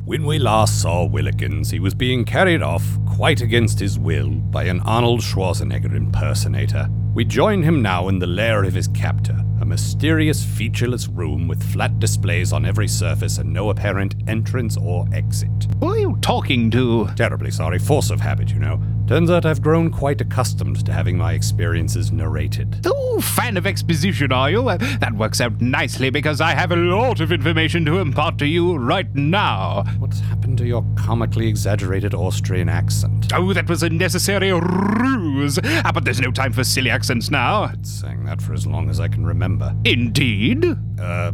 When we last saw Willikins, he was being carried off, quite against his will, by an Arnold Schwarzenegger impersonator. We join him now in the lair of his captor, a mysterious, featureless room with flat displays on every surface and no apparent entrance or exit. Who are you talking to? Terribly sorry, force of habit, you know. Turns out I've grown quite accustomed to having my experiences narrated. Oh, fan of exposition, are you? Uh, that works out nicely because I have a lot of information to impart to you right now. What's happened to your comically exaggerated Austrian accent? Oh, that was a necessary ruse. Ah, but there's no time for silly accents now. I've been saying that for as long as I can remember. Indeed? Uh,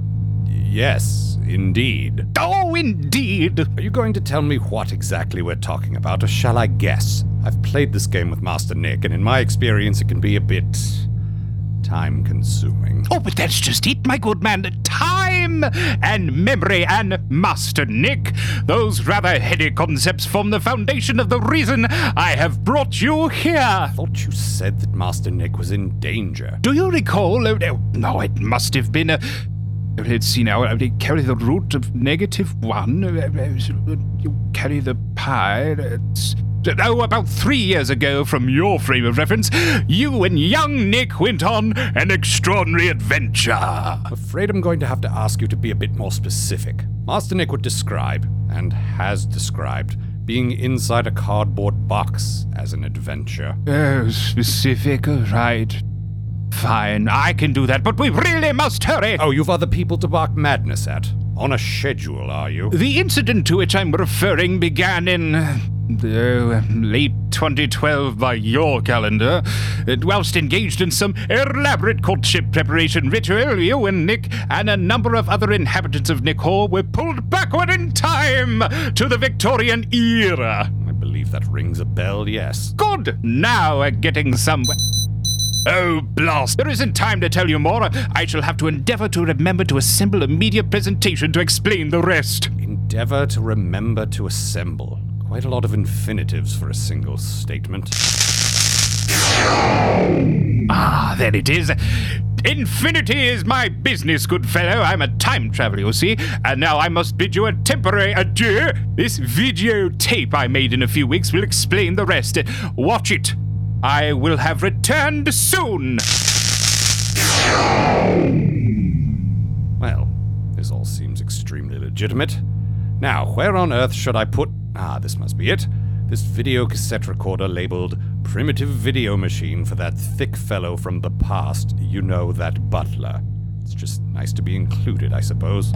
yes, indeed. Oh, indeed. Are you going to tell me what exactly we're talking about, or shall I guess? I've played this game with Master Nick, and in my experience, it can be a bit. time consuming. Oh, but that's just it, my good man. Time and memory and Master Nick. Those rather heady concepts form the foundation of the reason I have brought you here. I thought you said that Master Nick was in danger. Do you recall? Oh, no, no, it must have been a. Let's see now. uh, Carry the root of negative one. uh, uh, You carry the pi. It's, Oh, about three years ago, from your frame of reference, you and young Nick went on an extraordinary adventure. I'm afraid I'm going to have to ask you to be a bit more specific. Master Nick would describe, and has described, being inside a cardboard box as an adventure. Oh, specific, right. Fine, I can do that, but we really must hurry. Oh, you've other people to bark madness at. On a schedule, are you? The incident to which I'm referring began in uh, late 2012 by your calendar. Uh, whilst engaged in some elaborate courtship preparation ritual, you and Nick and a number of other inhabitants of Nick Hall were pulled backward in time to the Victorian era. I believe that rings a bell, yes. Good! Now we're getting somewhere. Oh, blast! There isn't time to tell you more. I shall have to endeavor to remember to assemble a media presentation to explain the rest. Endeavor to remember to assemble. Quite a lot of infinitives for a single statement. Ah, there it is. Infinity is my business, good fellow. I'm a time traveler, you see. And now I must bid you a temporary adieu. This video tape I made in a few weeks will explain the rest. Watch it. I will have returned soon. Well, this all seems extremely legitimate. Now, where on earth should I put. Ah, this must be it. This video cassette recorder labeled Primitive Video Machine for that thick fellow from the past. You know, that butler. It's just nice to be included, I suppose.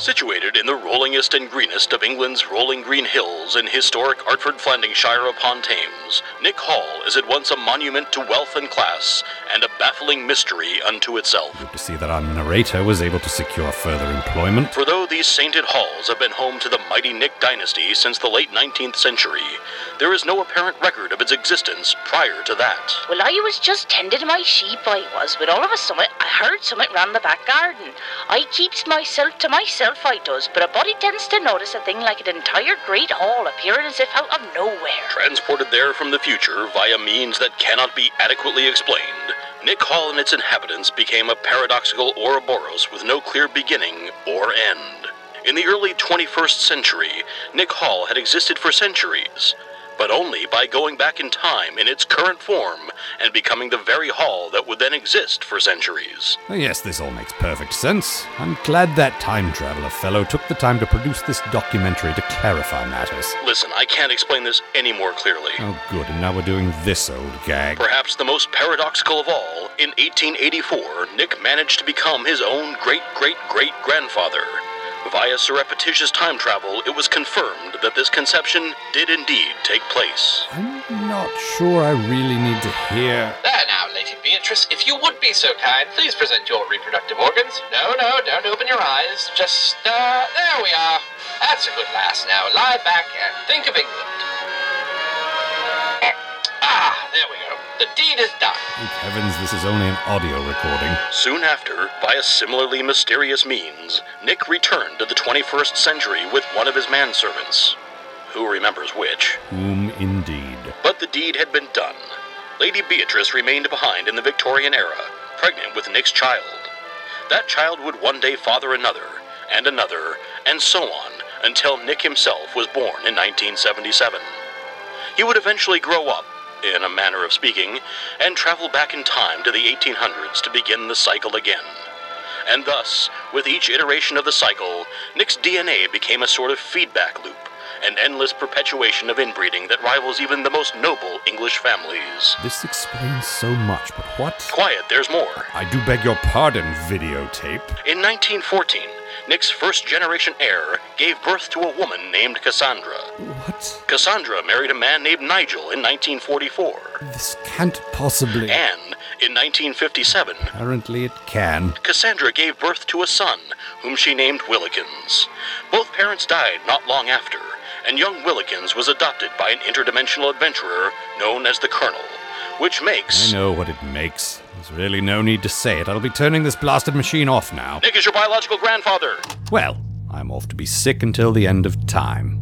Situated in the rollingest and greenest of England's rolling green hills in historic Artford Flandingshire upon Thames, Nick Hall is at once a monument to wealth and class and a baffling mystery unto itself. Good To see that our narrator was able to secure further employment. For though these sainted halls have been home to the mighty Nick dynasty since the late 19th century, there is no apparent record of its existence prior to that. Well, I was just tending my sheep, I was, but all of a sudden I heard something round the back garden. I keeps myself to myself, I does, but a body tends to notice a thing like an entire great hall appearing as if out of nowhere. Transported there from the future via means that cannot be adequately explained, Nick Hall and its inhabitants became a paradoxical Ouroboros with no clear beginning or end. In the early 21st century, Nick Hall had existed for centuries, but only by going back in time in its current form and becoming the very hall that would then exist for centuries. Oh, yes, this all makes perfect sense. I'm glad that time traveler fellow took the time to produce this documentary to clarify matters. Listen, I can't explain this any more clearly. Oh, good, and now we're doing this old gag. Perhaps the most paradoxical of all, in 1884, Nick managed to become his own great great great grandfather. Via surreptitious time travel, it was confirmed that this conception did indeed take place. I'm not sure I really need to hear. There now, Lady Beatrice, if you would be so kind, please present your reproductive organs. No, no, don't open your eyes. Just, uh, there we are. That's a good lass now. Lie back and think of England. The deed is done. Thank heavens this is only an audio recording. Soon after, by a similarly mysterious means, Nick returned to the 21st century with one of his manservants. Who remembers which? Whom indeed. But the deed had been done. Lady Beatrice remained behind in the Victorian era, pregnant with Nick's child. That child would one day father another, and another, and so on, until Nick himself was born in 1977. He would eventually grow up, in a manner of speaking, and travel back in time to the 1800s to begin the cycle again. And thus, with each iteration of the cycle, Nick's DNA became a sort of feedback loop, an endless perpetuation of inbreeding that rivals even the most noble English families. This explains so much, but what? Quiet, there's more. I do beg your pardon, videotape. In 1914, Nick's first generation heir gave birth to a woman named Cassandra. What? Cassandra married a man named Nigel in 1944. This can't possibly. And in 1957, Apparently it can. Cassandra gave birth to a son, whom she named Willikins. Both parents died not long after, and young Willikins was adopted by an interdimensional adventurer known as the Colonel, which makes I know what it makes. There's really no need to say it. I'll be turning this blasted machine off now. Nick is your biological grandfather. Well, I'm off to be sick until the end of time.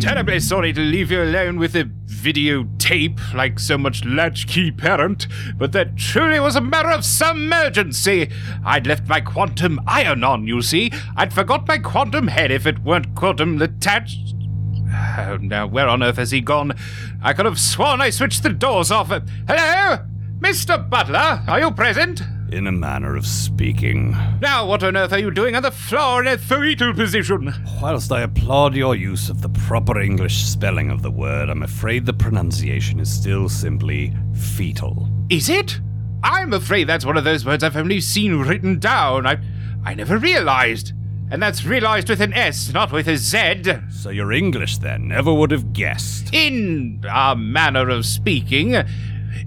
Terribly sorry to leave you alone with the videotape like so much latchkey parent, but that truly was a matter of some emergency. I'd left my quantum iron on, you see. I'd forgot my quantum head if it weren't quantum attached. Oh, now, where on earth has he gone? I could have sworn I switched the doors off. Hello? Mr. Butler, are you present? In a manner of speaking. Now, what on earth are you doing on the floor in a fetal position? Whilst I applaud your use of the proper English spelling of the word, I'm afraid the pronunciation is still simply fetal. Is it? I'm afraid that's one of those words I've only seen written down. I, I never realized. And that's realized with an S, not with a Z. So you're English then? Never would have guessed. In a manner of speaking.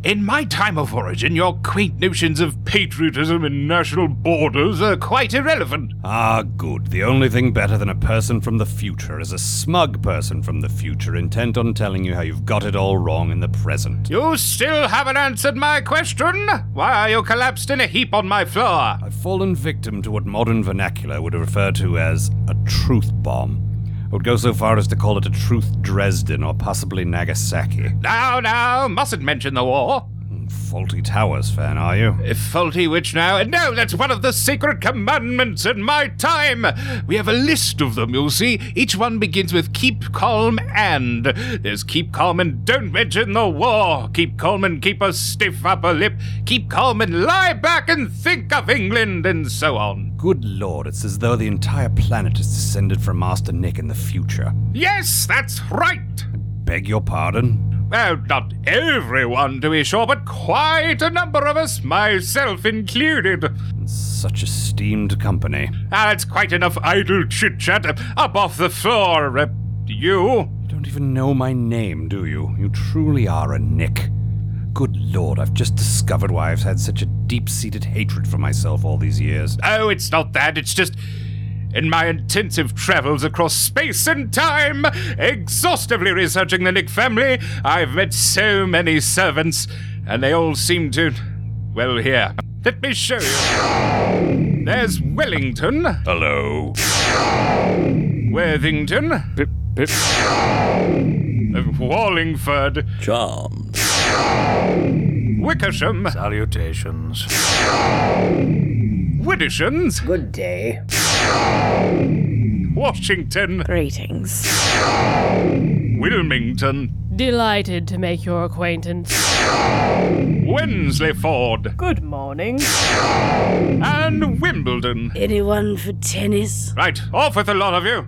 In my time of origin, your quaint notions of patriotism and national borders are quite irrelevant. Ah, good. The only thing better than a person from the future is a smug person from the future intent on telling you how you've got it all wrong in the present. You still haven't answered my question. Why are you collapsed in a heap on my floor? I've fallen victim to what modern vernacular would refer to as a truth bomb. I would go so far as to call it a truth Dresden or possibly Nagasaki. Now, now, mustn't mention the war. Fawlty Towers fan, are you? If faulty which now? No, that's one of the sacred commandments in my time. We have a list of them, you'll see. Each one begins with keep calm and. There's keep calm and don't mention the war. Keep calm and keep a stiff upper lip. Keep calm and lie back and think of England, and so on. Good lord, it's as though the entire planet is descended from Master Nick in the future. Yes, that's right. Beg your pardon? Well, not everyone, to be sure, but quite a number of us, myself included. Such esteemed company. Ah, it's quite enough idle chit chat. Up off the floor, uh, you. You don't even know my name, do you? You truly are a Nick. Good lord, I've just discovered why I've had such a deep seated hatred for myself all these years. Oh, it's not that. It's just. In my intensive travels across space and time, exhaustively researching the Nick family, I've met so many servants, and they all seem to. Well, here. Let me show you. There's Wellington. Hello. Worthington. Pip, pip. Wallingford. Charmed. Wickersham. Salutations. Widdershins. Good day. Washington. Greetings. Wilmington. Delighted to make your acquaintance. Wensleyford. Good morning. And Wimbledon. Anyone for tennis? Right, off with a lot of you.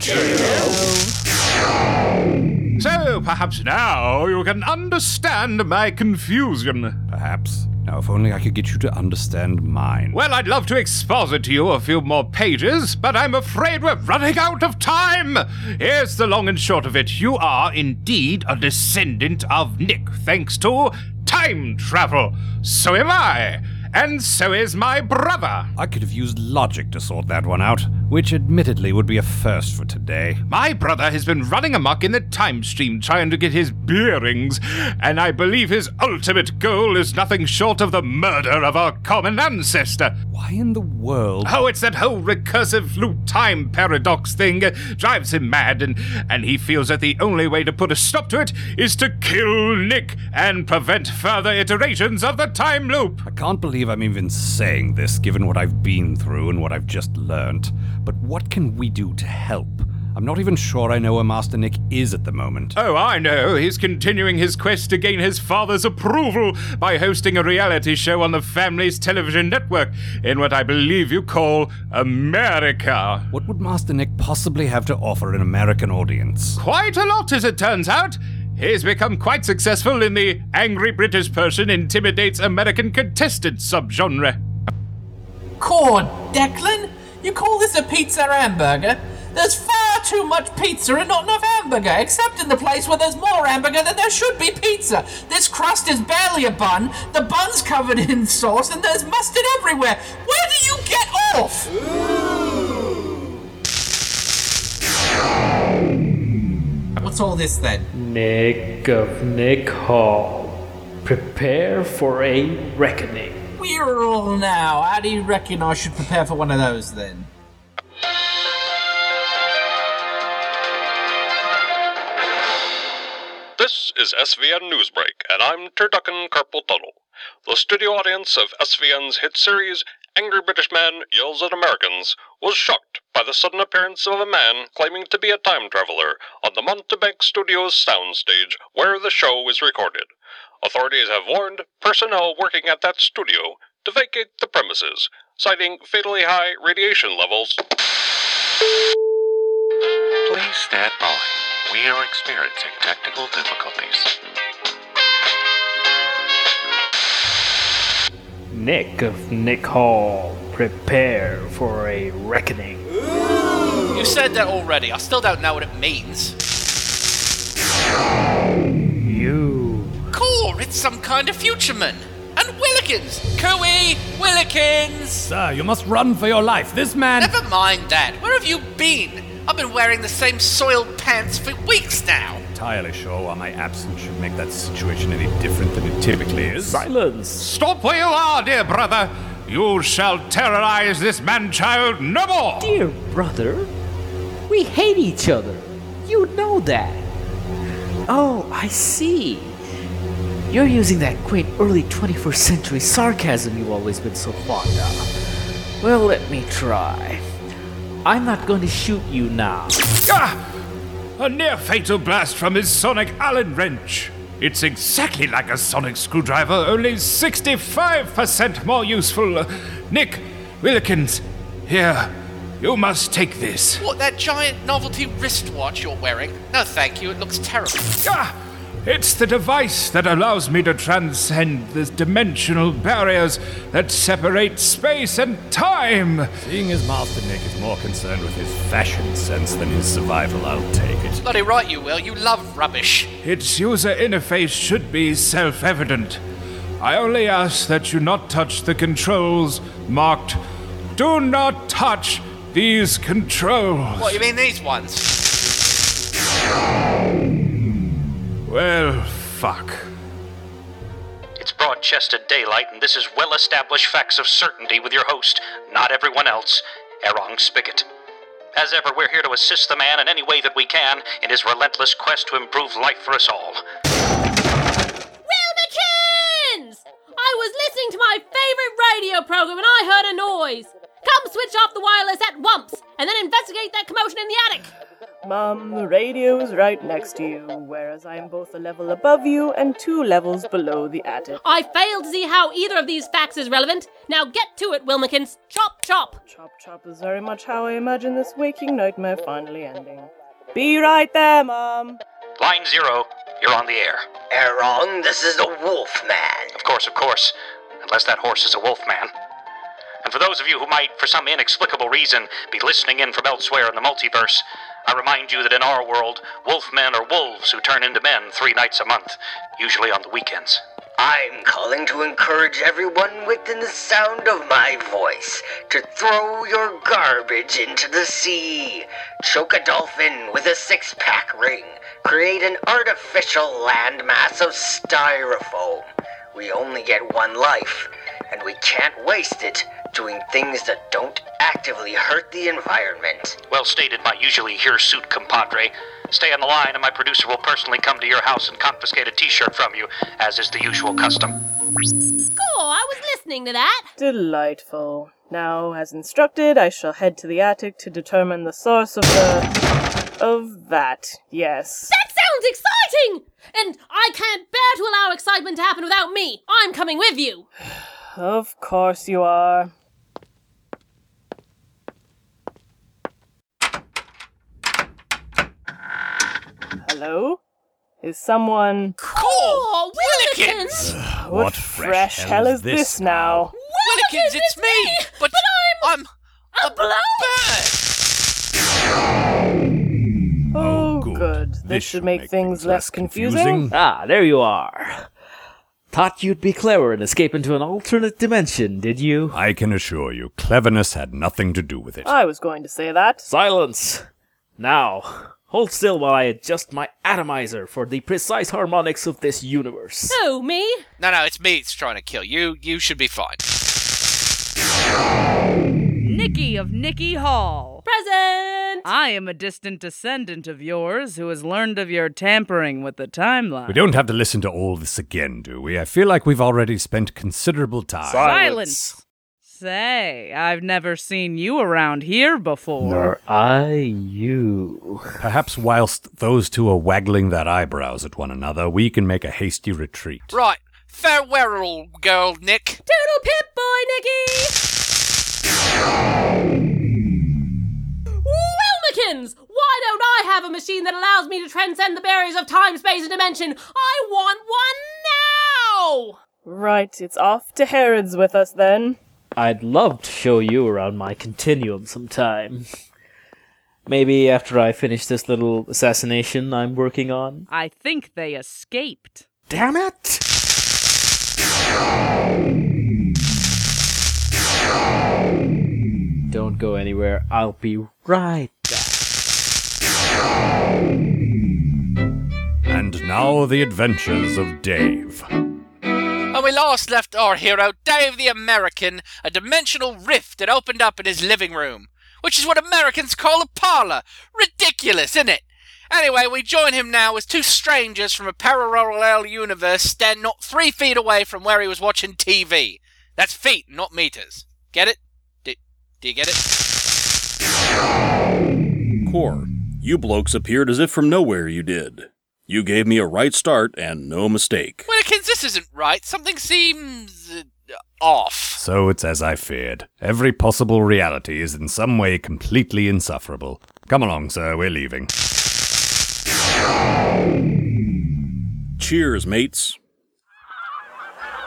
So, perhaps now you can understand my confusion. Perhaps. Now, if only I could get you to understand mine. Well, I'd love to exposit to you a few more pages, but I'm afraid we're running out of time. Here's the long and short of it. You are indeed a descendant of Nick, thanks to time travel. So am I. And so is my brother. I could have used logic to sort that one out, which admittedly would be a first for today. My brother has been running amok in the time stream trying to get his bearings, and I believe his ultimate goal is nothing short of the murder of our common ancestor. Why in the world? Oh, it's that whole recursive loop time paradox thing uh, drives him mad, and, and he feels that the only way to put a stop to it is to kill Nick and prevent further iterations of the time loop. I can't believe I'm even saying this, given what I've been through and what I've just learnt. But what can we do to help? I'm not even sure I know where Master Nick is at the moment. Oh, I know. He's continuing his quest to gain his father's approval by hosting a reality show on the family's television network in what I believe you call America. What would Master Nick possibly have to offer an American audience? Quite a lot, as it turns out. He's become quite successful in the angry British person intimidates American contestant subgenre. Cord, Declan? You call this a pizza hamburger? There's far too much pizza and not enough hamburger, except in the place where there's more hamburger than there should be pizza. This crust is barely a bun, the bun's covered in sauce, and there's mustard everywhere. Where do you get off? What's all this then? Nick of Nick Hall, prepare for a reckoning. We're all now. How do you reckon I should prepare for one of those then? This is SVN Newsbreak, and I'm Turducken Carpal Tunnel. The studio audience of SVN's hit series, Angry British Man Yells at Americans, was shocked by the sudden appearance of a man claiming to be a time traveler on the Montebank Studios soundstage where the show is recorded. Authorities have warned personnel working at that studio to vacate the premises, citing fatally high radiation levels. Please stand by. We are experiencing technical difficulties. Nick of Nick Hall, prepare for a reckoning. You said that already. I still don't know what it means. You. Cool, it's some kind of futureman. And Willikins! Cooey! Willikins! Sir, you must run for your life. This man. Never mind that. Where have you been? I've been wearing the same soiled pants for weeks now. Entirely sure why my absence should make that situation any different than it typically is. Silence! Stop where you are, dear brother! You shall terrorize this man child no more! Dear brother, we hate each other. You know that. Oh, I see. You're using that quaint early 21st century sarcasm you've always been so fond of. Well, let me try. I'm not going to shoot you now. Ah! A near fatal blast from his sonic Allen wrench. It's exactly like a sonic screwdriver, only 65% more useful. Nick, Willikins, here, you must take this. What, that giant novelty wristwatch you're wearing? No, thank you. It looks terrible. Ah! It's the device that allows me to transcend the dimensional barriers that separate space and time. Seeing as Master Nick is more concerned with his fashion sense than his survival, I'll take it. Bloody right you will. You love rubbish. Its user interface should be self evident. I only ask that you not touch the controls marked Do not touch these controls. What, do you mean these ones? Well, fuck. It's broad chested daylight, and this is well established facts of certainty with your host, not everyone else, Erong Spigot. As ever, we're here to assist the man in any way that we can in his relentless quest to improve life for us all. Wilmikins! I was listening to my favorite radio program and I heard a noise. Come switch off the wireless at once and then investigate that commotion in the attic. Mum, the radio is right next to you, whereas I am both a level above you and two levels below the attic. I fail to see how either of these facts is relevant. Now get to it, Wilmikins. Chop, chop. Chop chop is very much how I imagine this waking nightmare finally ending. Be right there, Mum. Line zero, you're on the air. Erong, this is the Wolf Man. Of course, of course. Unless that horse is a wolf man. And for those of you who might, for some inexplicable reason, be listening in from elsewhere in the multiverse, I remind you that in our world, wolfmen are wolves who turn into men three nights a month, usually on the weekends. I'm calling to encourage everyone within the sound of my voice to throw your garbage into the sea. Choke a dolphin with a six pack ring. Create an artificial landmass of styrofoam. We only get one life, and we can't waste it doing things that don't actively hurt the environment. Well stated, my usually hirsute compadre. Stay on the line, and my producer will personally come to your house and confiscate a t shirt from you, as is the usual custom. Cool, I was listening to that. Delightful. Now, as instructed, I shall head to the attic to determine the source of the. of that, yes. That sounds exciting! And I can't bear to allow excitement to happen without me. I'm coming with you. Of course you are. Hello? Is someone. Cool, Willikins! What, fresh, hell is this now? Willikins, it's me! But, I'm. I'm a bloke! Oh, good. This, should make, things less confusing. Ah, there you are. Thought you'd be clever and escape into an alternate dimension, did you? I can assure you, cleverness had nothing to do with it. I was going to say that. Silence! Now, hold still while I adjust my atomizer for the precise harmonics of this universe. Who, me? No, no, it's me that's trying to kill you. You should be fine. Nikki of Nikki Hall. Present! I am a distant descendant of yours who has learned of your tampering with the timeline. We don't have to listen to all this again, do we? I feel like we've already spent considerable time. Silence! Say, I've never seen you around here before. Nor I you. Perhaps whilst those two are waggling their eyebrows at one another, we can make a hasty retreat. Right. Farewell, girl, Nick. Toodle pip, boy, Nicky! Wilmikins! Why don't I have a machine that allows me to transcend the barriers of time, space, and dimension? I want one now! Right, it's off to Harrods with us then. I'd love to show you around my continuum sometime. Maybe after I finish this little assassination I'm working on. I think they escaped. Damn it! Don't go anywhere. I'll be right And now the adventures of Dave. When we last left our hero, Dave the American, a dimensional rift had opened up in his living room, which is what Americans call a parlor. Ridiculous, isn't it? Anyway, we join him now as two strangers from a parallel universe stand not three feet away from where he was watching TV. That's feet, not meters. Get it? Do, do you get it? Core, you blokes appeared as if from nowhere you did. You gave me a right start and no mistake. Willikins, this isn't right. Something seems. Uh, off. So it's as I feared. Every possible reality is in some way completely insufferable. Come along, sir, we're leaving. Cheers, mates.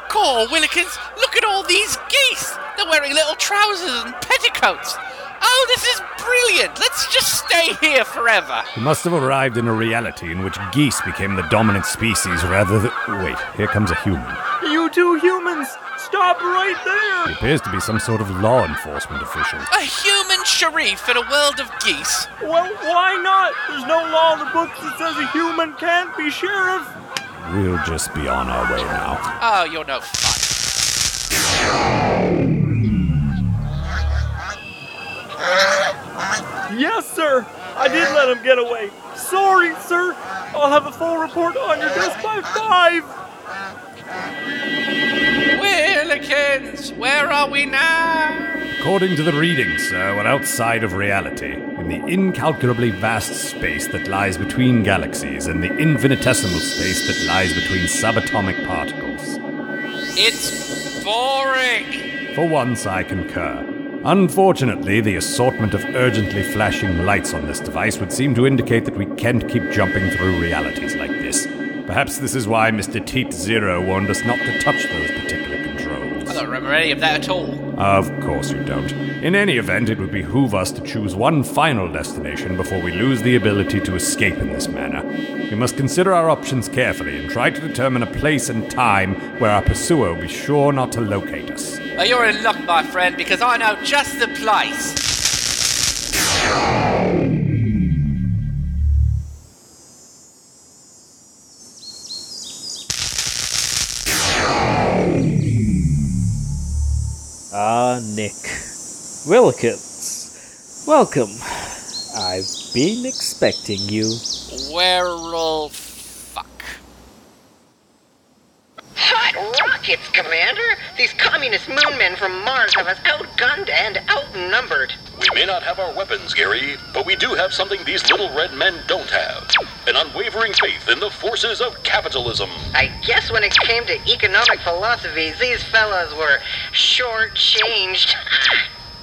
Cool, Willikins, look at all these geese! They're wearing little trousers and petticoats. Oh, this is brilliant! Let's just stay here forever. We must have arrived in a reality in which geese became the dominant species rather than. Wait, here comes a human. You two humans, stop right He there! appears to be some sort of law enforcement official. A human sharif in a world of geese. Well, why not? There's no law in the books that says a human can't be sheriff. We'll just be on our way now. Oh, you're no fun. [LAUGHS] Yes, sir. I did let him get away. Sorry, sir. I'll have a full report on your desk by five. Willikins, where are we now? According to the readings, sir, we're outside of reality, in the incalculably vast space that lies between galaxies and the infinitesimal space that lies between subatomic particles. It's boring. For once, I concur. Unfortunately, the assortment of urgently flashing lights on this device would seem to indicate that we can't keep jumping through realities like this. Perhaps this is why Mr. Teat Zero warned us not to touch those particular remember any of that at all. Of course you don't. In any event, it would behoove us to choose one final destination before we lose the ability to escape in this manner. We must consider our options carefully and try to determine a place and time where our pursuer will be sure not to locate us. Oh, you're in luck, my friend, because I know just the place. Ah, Nick. Wilkins. Welcome. I've been expecting you. Werewolf. Hot rockets, Commander! These communist moonmen from Mars have us outgunned and outnumbered. We may not have our weapons, Gary, but we do have something these little red men don't have an unwavering faith in the forces of capitalism. I guess when it came to economic philosophies, these fellas were short-changed.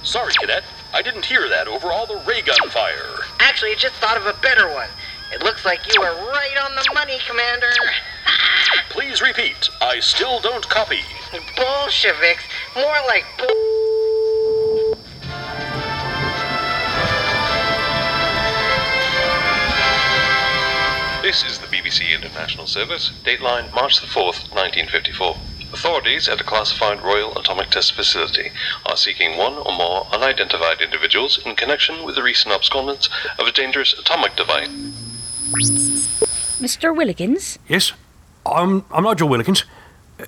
Sorry, Cadet, I didn't hear that over all the ray gun fire. Actually, I just thought of a better one. It looks like you were right on the money, Commander. [LAUGHS] Please repeat, I still don't copy. Bolsheviks, more like bull. This is the BBC International Service, dateline March the 4th, 1954. Authorities at a classified Royal Atomic Test Facility are seeking one or more unidentified individuals in connection with the recent abscondence of a dangerous atomic device. Mr. Willikins? Yes? I'm, I'm Nigel Willikins.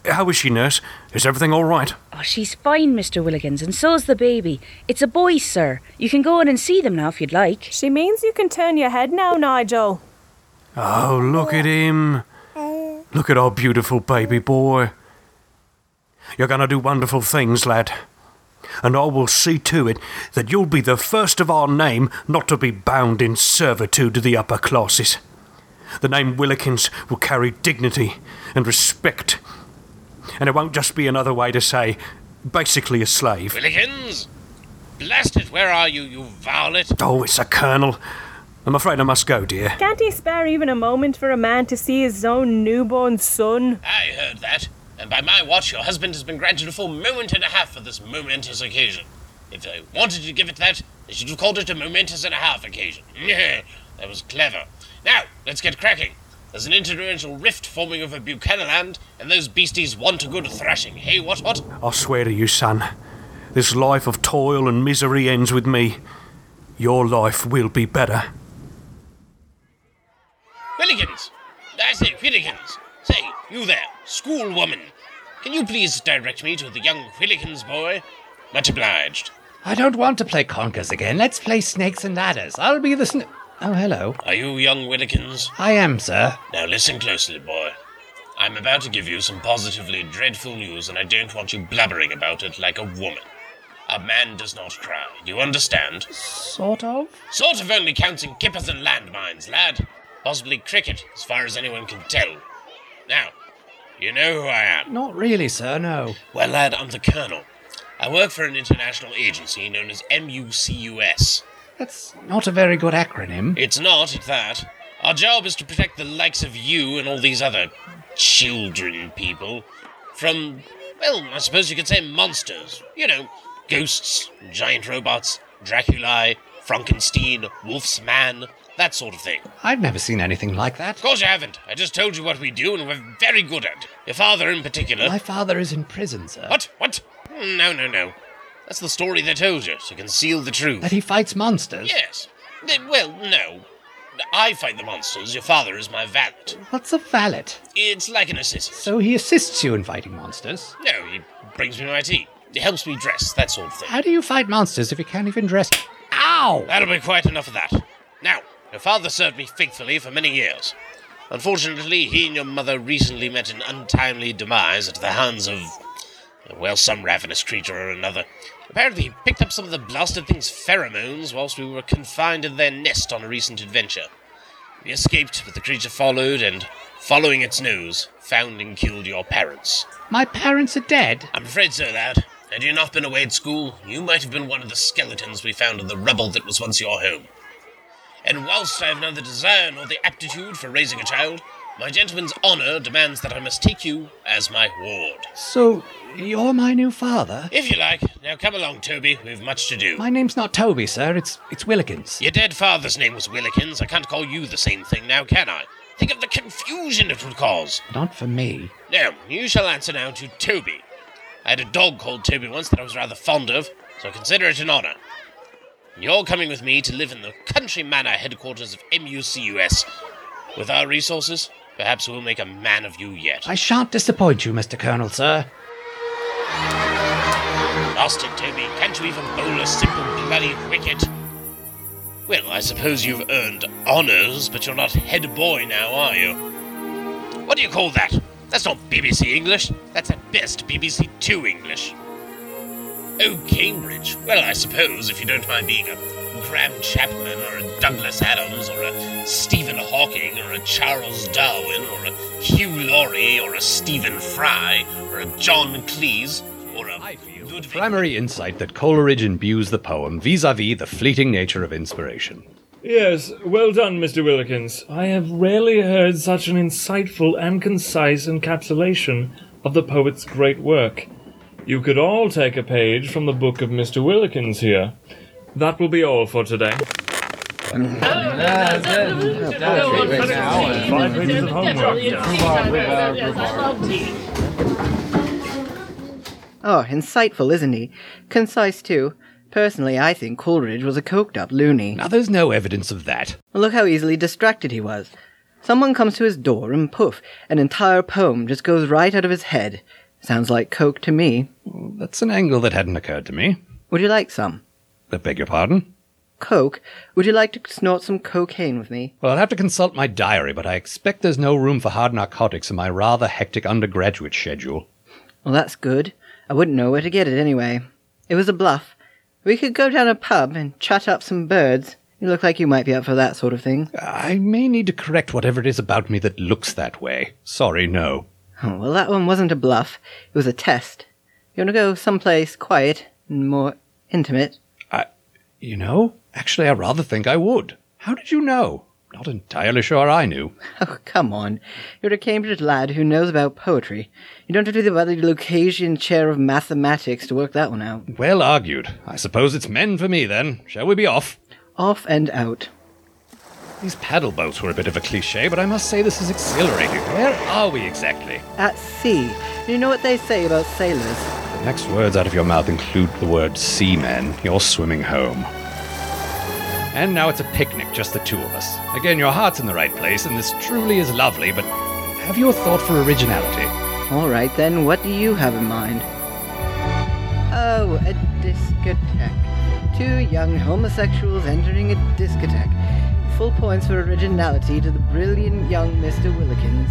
How is she, nurse? Is everything all right? Oh, she's fine, Mr. Willikins, and so's the baby. It's a boy, sir. You can go in and see them now if you'd like. She means you can turn your head now, Nigel. Oh, look at him. Look at our beautiful baby boy. You're going to do wonderful things, lad. And I will see to it that you'll be the first of our name not to be bound in servitude to the upper classes. The name Willikins will carry dignity and respect. And it won't just be another way to say, basically a slave. Willikins! Blast it, where are you, you varlet? Oh, it's a colonel. I'm afraid I must go, dear. Can't he spare even a moment for a man to see his own newborn son? I heard that, and by my watch, your husband has been granted a full moment and a half for this momentous occasion. If they wanted to give it that, they should have called it a momentous and a half occasion. Yeah, [LAUGHS] that was clever. Now, let's get cracking. There's an interdimensional rift forming over Buchanan Land, and those beasties want a good thrashing. Hey, what, what? I swear to you, son, this life of toil and misery ends with me. Your life will be better. Willikins! I say, Willikins! Say, you there, schoolwoman! Can you please direct me to the young Willikins boy? Much obliged. I don't want to play conkers again. Let's play snakes and ladders. I'll be the sn- Oh, hello. Are you young Willikins? I am, sir. Now listen closely, boy. I'm about to give you some positively dreadful news, and I don't want you blubbering about it like a woman. A man does not cry. Do you understand? Sort of. Sort of only counts in kippers and landmines, lad. Possibly cricket, as far as anyone can tell. Now, you know who I am. Not really, sir, no. Well, lad, I'm the Colonel. I work for an international agency known as MUCUS. That's not a very good acronym. It's not, at that. Our job is to protect the likes of you and all these other children people from, well, I suppose you could say monsters. You know, ghosts, giant robots, Draculae, Frankenstein, Wolf's Man, that sort of thing. I've never seen anything like that. Of course you haven't. I just told you what we do, and we're very good at. Your father, in particular. My father is in prison, sir. What? What? Hmm, No, no, no. That's the story they told you to conceal the truth. That he fights monsters? Yes. Well, no. I fight the monsters. Your father is my valet. What's a valet? It's like an assistant. So he assists you in fighting monsters? No, he brings me my tea. He helps me dress, that sort of thing. How do you fight monsters if you can't even dress? Ow! That'll be quite enough of that. Now, your father served me faithfully for many years. Unfortunately, he and your mother recently met an untimely demise at the hands of, well, some ravenous creature or another. Apparently, he picked up some of the blasted thing's pheromones whilst we were confined in their nest on a recent adventure. We escaped, but the creature followed, and, following its nose, found and killed your parents. My parents are dead. I'm afraid so, lad. Had you not been away at school, you might have been one of the skeletons we found in the rubble that was once your home. And whilst I have neither desire nor the aptitude for raising a child, my gentleman's honour demands that I must take you as my ward. So, you're my new father? If you like. Now come along, Toby. We've much to do. My name's not Toby, sir. It's it's Willikins. Your dead father's name was Willikins. I can't call you the same thing now, can I? Think of the confusion it would cause. Not for me. Now, you shall answer now to Toby. I had a dog called Toby once that I was rather fond of, so consider it an honour. You're coming with me to live in the country manor headquarters of MUCUS. With our resources, perhaps we'll make a man of you yet. I shan't disappoint you, Mr. Colonel, sir. Lost it, Toby. Can't you even bowl a simple bloody wicket? Well, I suppose you've earned honours, but you're not head boy now, are you? What do you call that? That's not BBC English. That's at best BBC Two English. Oh, Cambridge. Well, I suppose if you don't mind being a Graham Chapman or a Douglas Adams or a Stephen Hawking or a Charles Darwin or a Hugh Laurie or a Stephen Fry or a John Cleese or a Primary insight that Coleridge imbues the poem vis-a-vis the fleeting nature of inspiration. Yes, well done, Mr. Willikins. I have rarely heard such an insightful and concise encapsulation of the poet's great work. You could all take a page from the book of Mr. Willikins here. That will be all for today. Five pages of Oh, insightful, isn't he? Concise, too. Personally, I think Coleridge was a coked up loony. Now, there's no evidence of that. Look how easily distracted he was. Someone comes to his door and poof, an entire poem just goes right out of his head. Sounds like coke to me. That's an angle that hadn't occurred to me. Would you like some? I beg your pardon? Coke? Would you like to snort some cocaine with me? Well, I'll have to consult my diary, but I expect there's no room for hard narcotics in my rather hectic undergraduate schedule. Well, that's good. I wouldn't know where to get it anyway. It was a bluff. We could go down a pub and chat up some birds. You look like you might be up for that sort of thing. I may need to correct whatever it is about me that looks that way. Sorry, no. Oh, well, that one wasn't a bluff. It was a test. You want to go someplace quiet and more intimate? I, You know, actually, I rather think I would. How did you know? Not entirely sure I knew. [LAUGHS] Oh, come on. You're a Cambridge lad who knows about poetry. You don't have to do the Lucasian chair of mathematics to work that one out. Well argued. I suppose it's men for me then. Shall we be off? Off and out. These paddle boats were a bit of a cliche, but I must say this is exhilarating. Where are we exactly? At sea. You know what they say about sailors? The next words out of your mouth include the word seamen. You're swimming home. And now it's a picnic, just the two of us. Again, your heart's in the right place, and this truly is lovely, but have you a thought for originality? All right, then, what do you have in mind? Oh, a discotheque. Two young homosexuals entering a discotheque. Full points for originality to the brilliant young Mr. Willikins.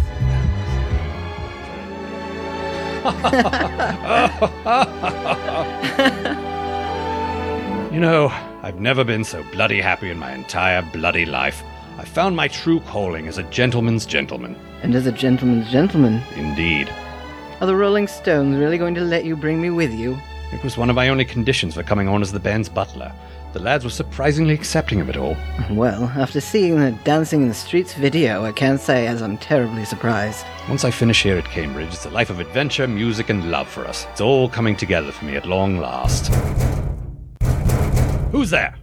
[LAUGHS] You know, I've never been so bloody happy in my entire bloody life. I found my true calling as a gentleman's gentleman. And as a gentleman's gentleman. Indeed. Are the Rolling Stones really going to let you bring me with you? It was one of my only conditions for coming on as the band's butler. The lads were surprisingly accepting of it all. Well, after seeing the Dancing in the Streets video, I can't say as I'm terribly surprised. Once I finish here at Cambridge, it's a life of adventure, music, and love for us. It's all coming together for me at long last. Who's there?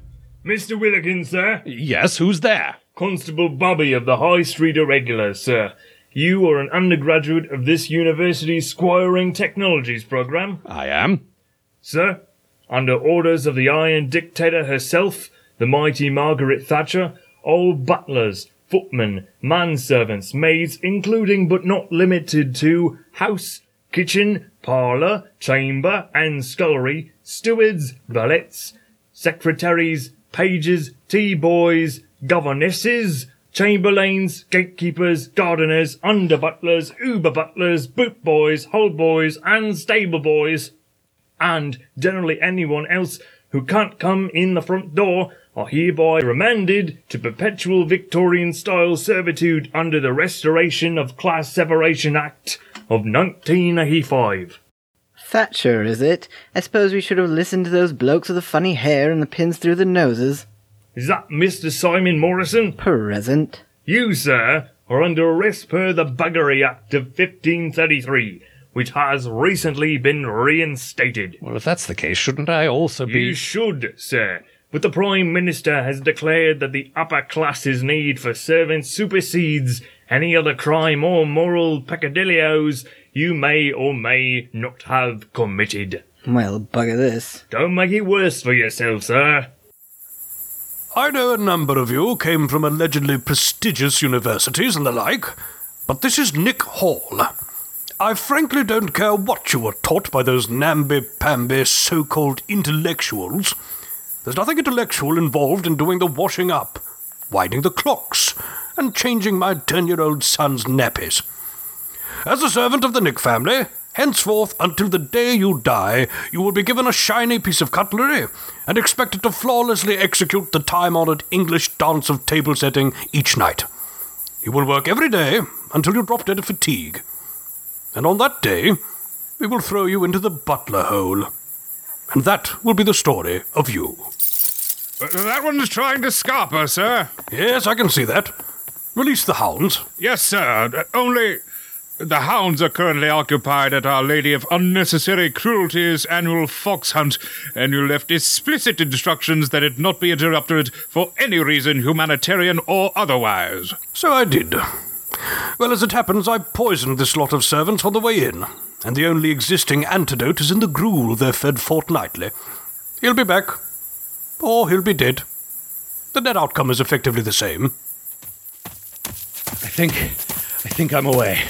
Mr. Willikins, sir? Yes, who's there? Constable Bobby of the High Street Irregulars, sir. You are an undergraduate of this university's Squiring Technologies program? I am. Sir, under orders of the Iron Dictator herself, the mighty Margaret Thatcher, all butlers, footmen, manservants, maids, including but not limited to house, kitchen, parlour, chamber, and scullery, stewards, valets, secretaries, pages, tea boys, governesses, chamberlains, gatekeepers, gardeners, under butlers, uber butlers, boot boys, hold boys, and stable boys, and generally anyone else who can't come in the front door are hereby remanded to perpetual Victorian style servitude under the Restoration of Class Separation Act of 1985. Thatcher, is it? I suppose we should have listened to those blokes with the funny hair and the pins through the noses. Is that Mr. Simon Morrison? Present. You, sir, are under arrest per the Buggery Act of 1533, which has recently been reinstated. Well, if that's the case, shouldn't I also be. You should, sir. But the Prime Minister has declared that the upper classes' need for servants supersedes any other crime or moral peccadilloes you may or may not have committed. Well, bugger this. Don't make it worse for yourself, sir. I know a number of you came from allegedly prestigious universities and the like, but this is Nick Hall. I frankly don't care what you were taught by those namby-pamby so-called intellectuals. There's nothing intellectual involved in doing the washing up, winding the clocks, and changing my ten-year-old son's nappies. As a servant of the Nick family, henceforth until the day you die, you will be given a shiny piece of cutlery and expected to flawlessly execute the time-honored English dance of table setting each night. You will work every day until you drop dead of fatigue. And on that day, we will throw you into the butler hole. And that will be the story of you. Uh, that one's trying to scarper, sir. Yes, I can see that. Release the hounds. Yes, sir. Only the hounds are currently occupied at Our Lady of Unnecessary Cruelty's annual fox hunt, and you left explicit instructions that it not be interrupted for any reason, humanitarian or otherwise. So I did. Well, as it happens, I poisoned this lot of servants on the way in, and the only existing antidote is in the gruel they're fed fortnightly. He'll be back, or he'll be dead. The net outcome is effectively the same. I think. I think I'm away.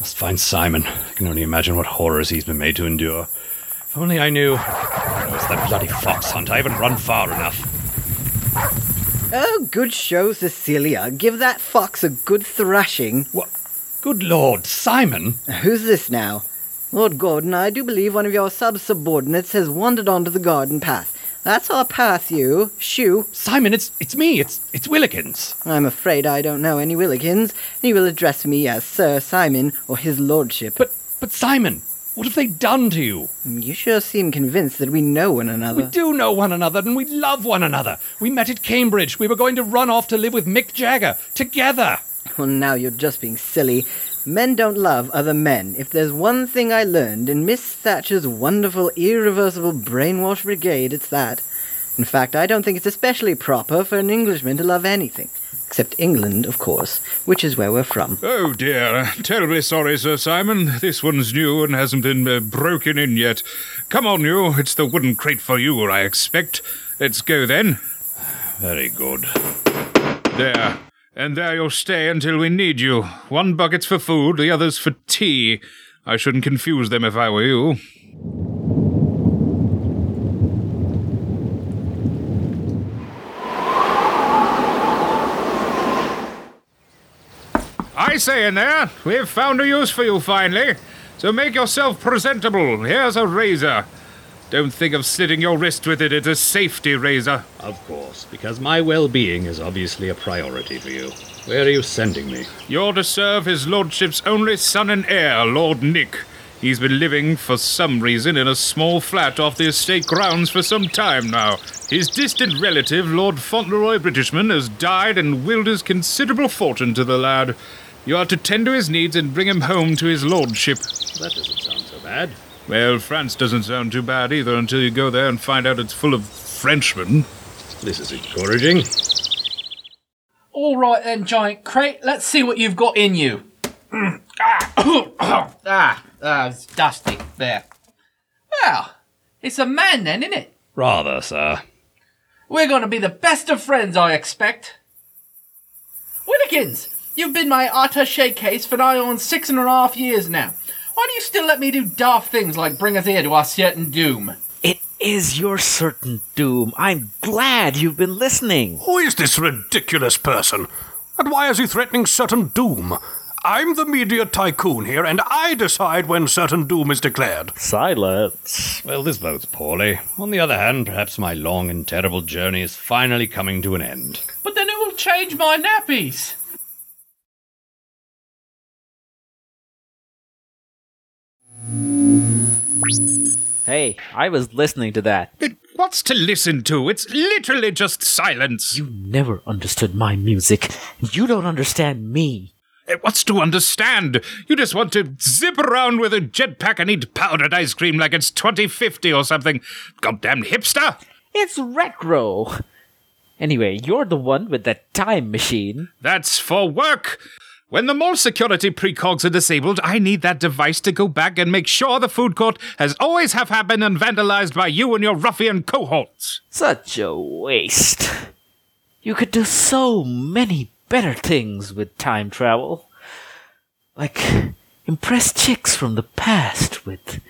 Must find Simon. I can only imagine what horrors he's been made to endure. If only I knew. It was that bloody fox hunt. I haven't run far enough. Oh, good show, Cecilia. Give that fox a good thrashing. What? Good Lord, Simon! Who's this now? Lord Gordon, I do believe one of your sub-subordinates has wandered onto the garden path. That's our path, you. Shoo. Simon, it's it's me. It's it's Willikins. I'm afraid I don't know any Willikins. You will address me as Sir Simon or His Lordship. But but Simon, what have they done to you? Mm, you sure seem convinced that we know one another. We do know one another and we love one another. We met at Cambridge. We were going to run off to live with Mick Jagger together. Well, now you're just being silly. Men don't love other men. If there's one thing I learned in Miss Thatcher's wonderful, irreversible brainwash brigade, it's that. In fact, I don't think it's especially proper for an Englishman to love anything. Except England, of course, which is where we're from. Oh dear. Terribly sorry, Sir Simon. This one's new and hasn't been uh, broken in yet. Come on, you. It's the wooden crate for you, I expect. Let's go then. Very good. There. And there you'll stay until we need you. One bucket's for food, the other's for tea. I shouldn't confuse them if I were you. I say in there, we've found a use for you finally. So make yourself presentable. Here's a razor. Don't think of slitting your wrist with it. It's a safety razor. Of course, because my well being is obviously a priority for you. Where are you sending me? You're to serve his lordship's only son and heir, Lord Nick. He's been living, for some reason, in a small flat off the estate grounds for some time now. His distant relative, Lord Fauntleroy Britishman, has died and willed his considerable fortune to the lad. You are to tend to his needs and bring him home to his lordship. That doesn't sound so bad. Well, France doesn't sound too bad either until you go there and find out it's full of Frenchmen. This is encouraging. All right then, giant crate. Let's see what you've got in you. [COUGHS] ah, [COUGHS] ah, ah, it's dusty. There. Well, it's a man then, isn't it? Rather, sir. We're going to be the best of friends, I expect. Willikins, you've been my attaché case for nigh on six and a half years now. Why do you still let me do daft things like bring us here to our certain doom? It is your certain doom. I'm glad you've been listening. Who is this ridiculous person? And why is he threatening certain doom? I'm the media tycoon here, and I decide when certain doom is declared. Silence. Well, this bodes poorly. On the other hand, perhaps my long and terrible journey is finally coming to an end. But then it will change my nappies. Hey, I was listening to that. What's to listen to? It's literally just silence. You never understood my music. You don't understand me. Eh, What's to understand? You just want to zip around with a jetpack and eat powdered ice cream like it's 2050 or something. Goddamn hipster! It's retro. Anyway, you're the one with that time machine. That's for work! When the mall security precogs are disabled, I need that device to go back and make sure the food court has always have happened and vandalized by you and your ruffian cohorts. Such a waste. You could do so many better things with time travel. Like impress chicks from the past with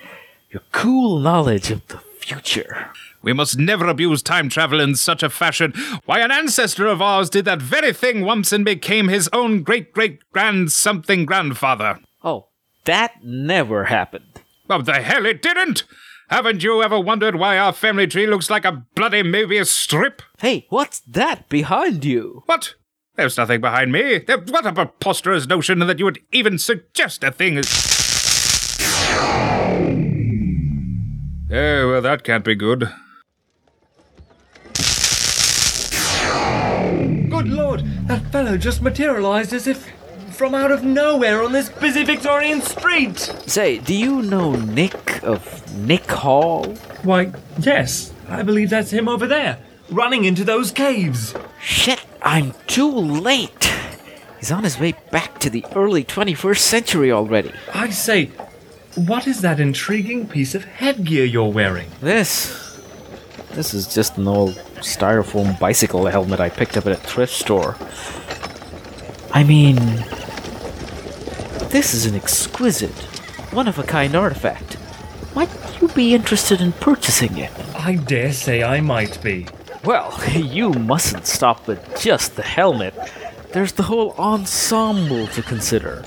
your cool knowledge of the future. We must never abuse time travel in such a fashion. Why, an ancestor of ours did that very thing once and became his own great great grand something grandfather. Oh, that never happened. Oh, the hell it didn't! Haven't you ever wondered why our family tree looks like a bloody Mobius strip? Hey, what's that behind you? What? There's nothing behind me. What a preposterous notion that you would even suggest a thing as. Oh, well, that can't be good. Good lord, that fellow just materialized as if from out of nowhere on this busy Victorian street. Say, do you know Nick of Nick Hall? Why, yes, I believe that's him over there, running into those caves. Shit, I'm too late. He's on his way back to the early 21st century already. I say, what is that intriguing piece of headgear you're wearing? This. This is just an old styrofoam bicycle helmet I picked up at a thrift store. I mean, this is an exquisite, one of a kind artifact. Might you be interested in purchasing it? I dare say I might be. Well, [LAUGHS] you mustn't stop with just the helmet. There's the whole ensemble to consider.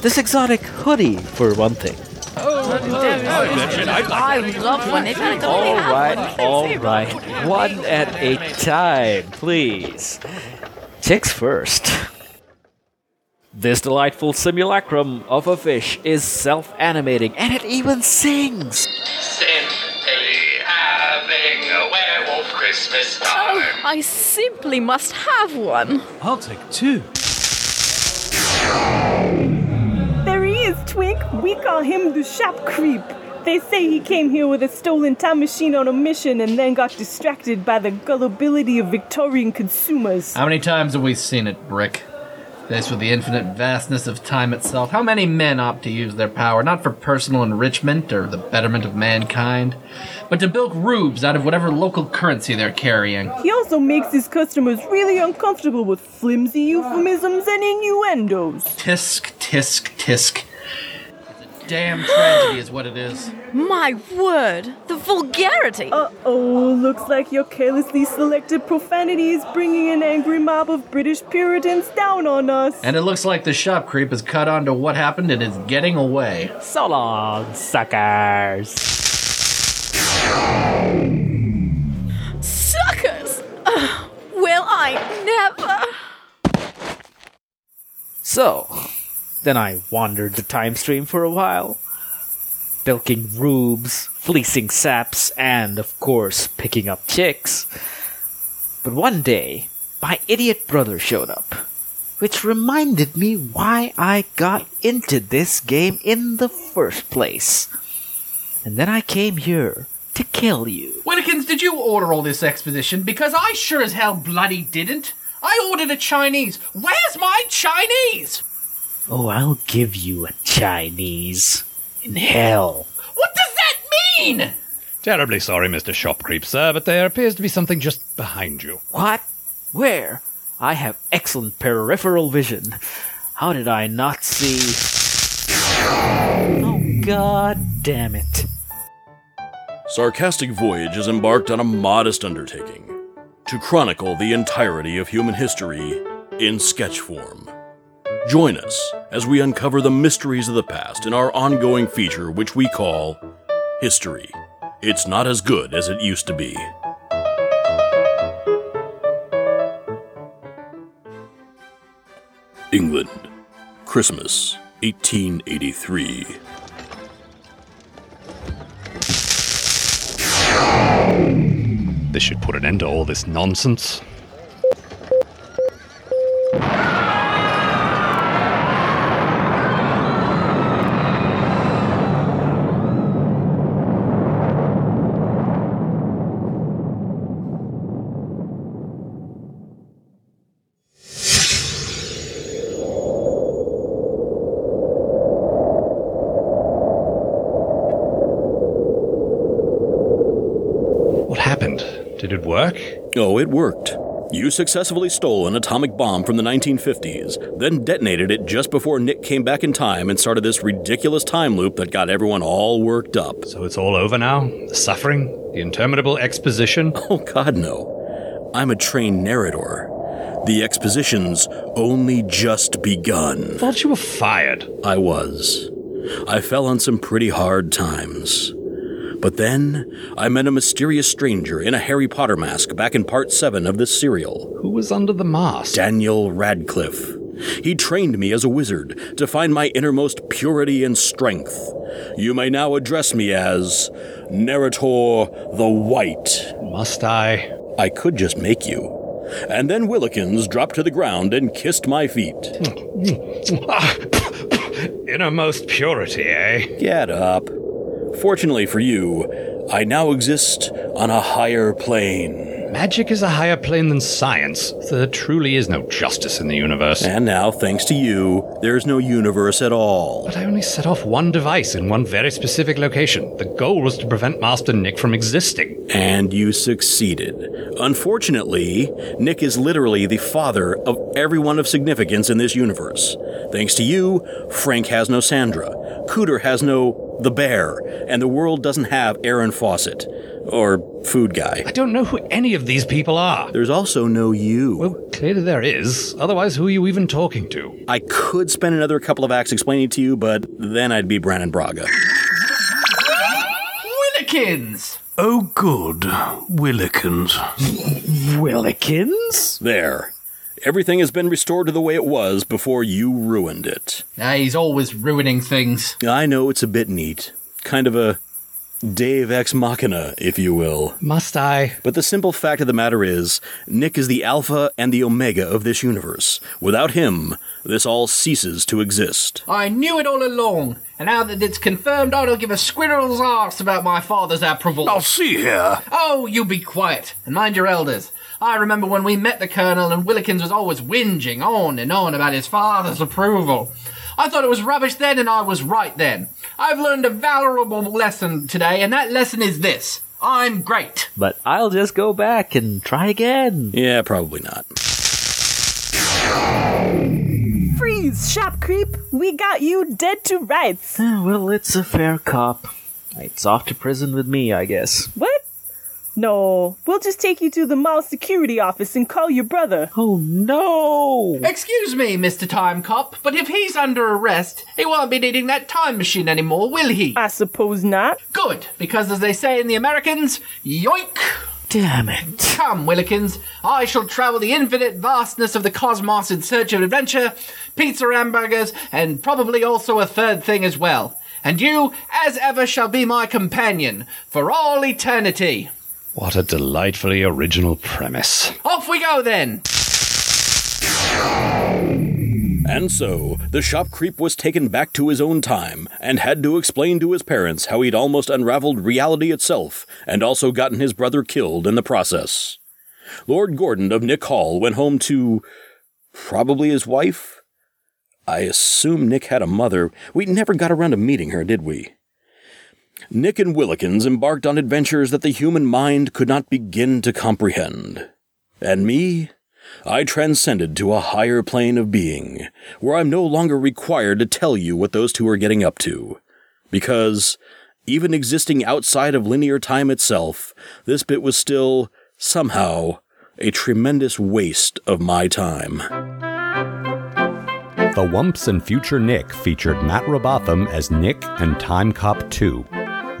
This exotic hoodie, for one thing. Oh, oh, oh. I love when they try to All right, all right. One at a time, please. Chicks first. This delightful simulacrum of a fish is self animating and it even sings. Simply having a werewolf Christmas time. Oh, I simply must have one. I'll take two. Twink. We call him the shop creep. They say he came here with a stolen time machine on a mission and then got distracted by the gullibility of Victorian consumers. How many times have we seen it, Brick? Faced with the infinite vastness of time itself, how many men opt to use their power not for personal enrichment or the betterment of mankind, but to bilk rubes out of whatever local currency they're carrying? He also makes his customers really uncomfortable with flimsy euphemisms and innuendos. Tisk, tisk, tisk. It's a damn tragedy, is what it is. My word, the vulgarity. Uh oh, looks like your carelessly selected profanity is bringing an angry mob of British Puritans down on us. And it looks like the shop creep has caught on to what happened and is getting away. So long, suckers. Suckers! Ugh, will I never? So, then I wandered the time stream for a while. bilking rubes, fleecing saps, and, of course, picking up chicks. But one day, my idiot brother showed up, which reminded me why I got into this game in the first place. And then I came here to kill you. Willikins, did you order all this exposition? Because I sure as hell bloody didn't. I ordered a Chinese. Where's my Chinese? Oh, I'll give you a Chinese. In hell. What does that mean? Terribly sorry, Mr. Shop Creep, sir, but there appears to be something just behind you. What? Where? I have excellent peripheral vision. How did I not see? Oh, god damn it. Sarcastic Voyage is embarked on a modest undertaking to chronicle the entirety of human history in sketch form. Join us as we uncover the mysteries of the past in our ongoing feature, which we call History. It's not as good as it used to be. England, Christmas, 1883. This should put an end to all this nonsense. It worked. You successfully stole an atomic bomb from the 1950s, then detonated it just before Nick came back in time and started this ridiculous time loop that got everyone all worked up. So it's all over now? The suffering? The interminable exposition? [LAUGHS] Oh, God, no. I'm a trained narrator. The exposition's only just begun. Thought you were fired. I was. I fell on some pretty hard times. But then I met a mysterious stranger in a Harry Potter mask back in part 7 of this serial. Who was under the mask? Daniel Radcliffe. He trained me as a wizard to find my innermost purity and strength. You may now address me as Narrator the White. Must I? I could just make you. And then Willikins dropped to the ground and kissed my feet. [LAUGHS] Innermost purity, eh? Get up. Fortunately for you, I now exist on a higher plane. Magic is a higher plane than science. There truly is no justice in the universe. And now, thanks to you, there's no universe at all. But I only set off one device in one very specific location. The goal was to prevent Master Nick from existing. And you succeeded. Unfortunately, Nick is literally the father of everyone of significance in this universe. Thanks to you, Frank has no Sandra, Cooter has no the bear, and the world doesn't have Aaron Fawcett. Or food guy. I don't know who any of these people are. There's also no you. Well, clearly there is. Otherwise, who are you even talking to? I could spend another couple of acts explaining to you, but then I'd be Brannon Braga. Willikins! Oh, good. Willikins. Willikins? There. Everything has been restored to the way it was before you ruined it. Ah, he's always ruining things. I know it's a bit neat. Kind of a Dave Ex Machina, if you will. Must I? But the simple fact of the matter is, Nick is the alpha and the omega of this universe. Without him, this all ceases to exist. I knew it all along, and now that it's confirmed, I don't give a squirrel's arse about my father's approval. I'll see here. Oh, you be quiet and mind your elders. I remember when we met the Colonel and Willikins was always whinging on and on about his father's approval. I thought it was rubbish then and I was right then. I've learned a valuable lesson today and that lesson is this. I'm great. But I'll just go back and try again. Yeah, probably not. Freeze, shop creep! We got you dead to rights. Eh, well, it's a fair cop. It's off to prison with me, I guess. What? No, we'll just take you to the mall security office and call your brother. Oh no! Excuse me, Mr. Time Cop, but if he's under arrest, he won't be needing that time machine anymore, will he? I suppose not. Good, because as they say in the Americans, yoink! Damn it. Come, Willikins, I shall travel the infinite vastness of the cosmos in search of adventure, pizza hamburgers, and probably also a third thing as well. And you, as ever, shall be my companion for all eternity. What a delightfully original premise. Off we go then! And so, the shop creep was taken back to his own time and had to explain to his parents how he'd almost unraveled reality itself and also gotten his brother killed in the process. Lord Gordon of Nick Hall went home to. probably his wife? I assume Nick had a mother. We never got around to meeting her, did we? Nick and Willikins embarked on adventures that the human mind could not begin to comprehend. And me? I transcended to a higher plane of being, where I'm no longer required to tell you what those two are getting up to. Because, even existing outside of linear time itself, this bit was still, somehow, a tremendous waste of my time. The Once and Future Nick featured Matt Robotham as Nick and Time Cop 2,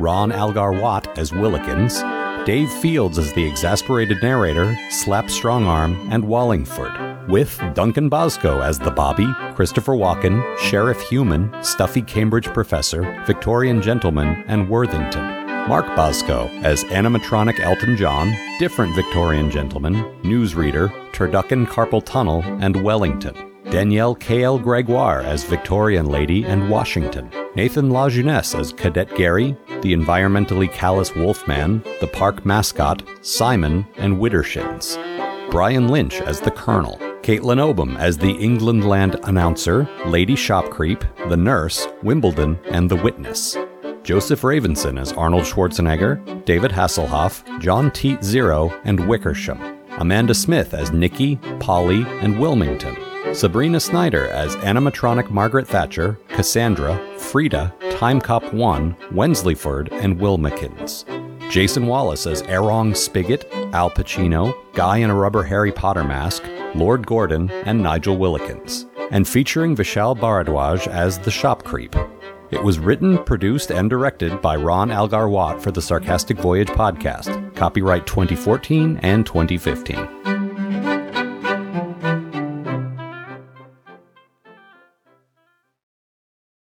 Ron Algar Watt as Willikins, Dave Fields as the exasperated narrator, Slap Strongarm, and Wallingford, with Duncan Bosco as the Bobby, Christopher Walken, Sheriff Human, Stuffy Cambridge Professor, Victorian Gentleman, and Worthington. Mark Bosco as animatronic Elton John, different Victorian gentleman, newsreader, Turducken Carpal Tunnel, and Wellington. Danielle K.L. Gregoire as Victorian Lady and Washington. Nathan LaJeunesse as Cadet Gary, the environmentally callous Wolfman, the park mascot, Simon, and Widdershins. Brian Lynch as the Colonel. Caitlin Obum as the England Land announcer, Lady Shopcreep, the Nurse, Wimbledon, and the Witness. Joseph Ravenson as Arnold Schwarzenegger, David Hasselhoff, John Teat Zero, and Wickersham. Amanda Smith as Nikki, Polly, and Wilmington. Sabrina Snyder as animatronic Margaret Thatcher, Cassandra, Frida, Time Cop 1, Wensleyford, and Will Wilmikins. Jason Wallace as Erong Spigot, Al Pacino, Guy in a Rubber Harry Potter Mask, Lord Gordon, and Nigel Willikins. And featuring Vishal Bharadwaj as the Shop Creep. It was written, produced, and directed by Ron Algar Watt for the Sarcastic Voyage podcast. Copyright 2014 and 2015.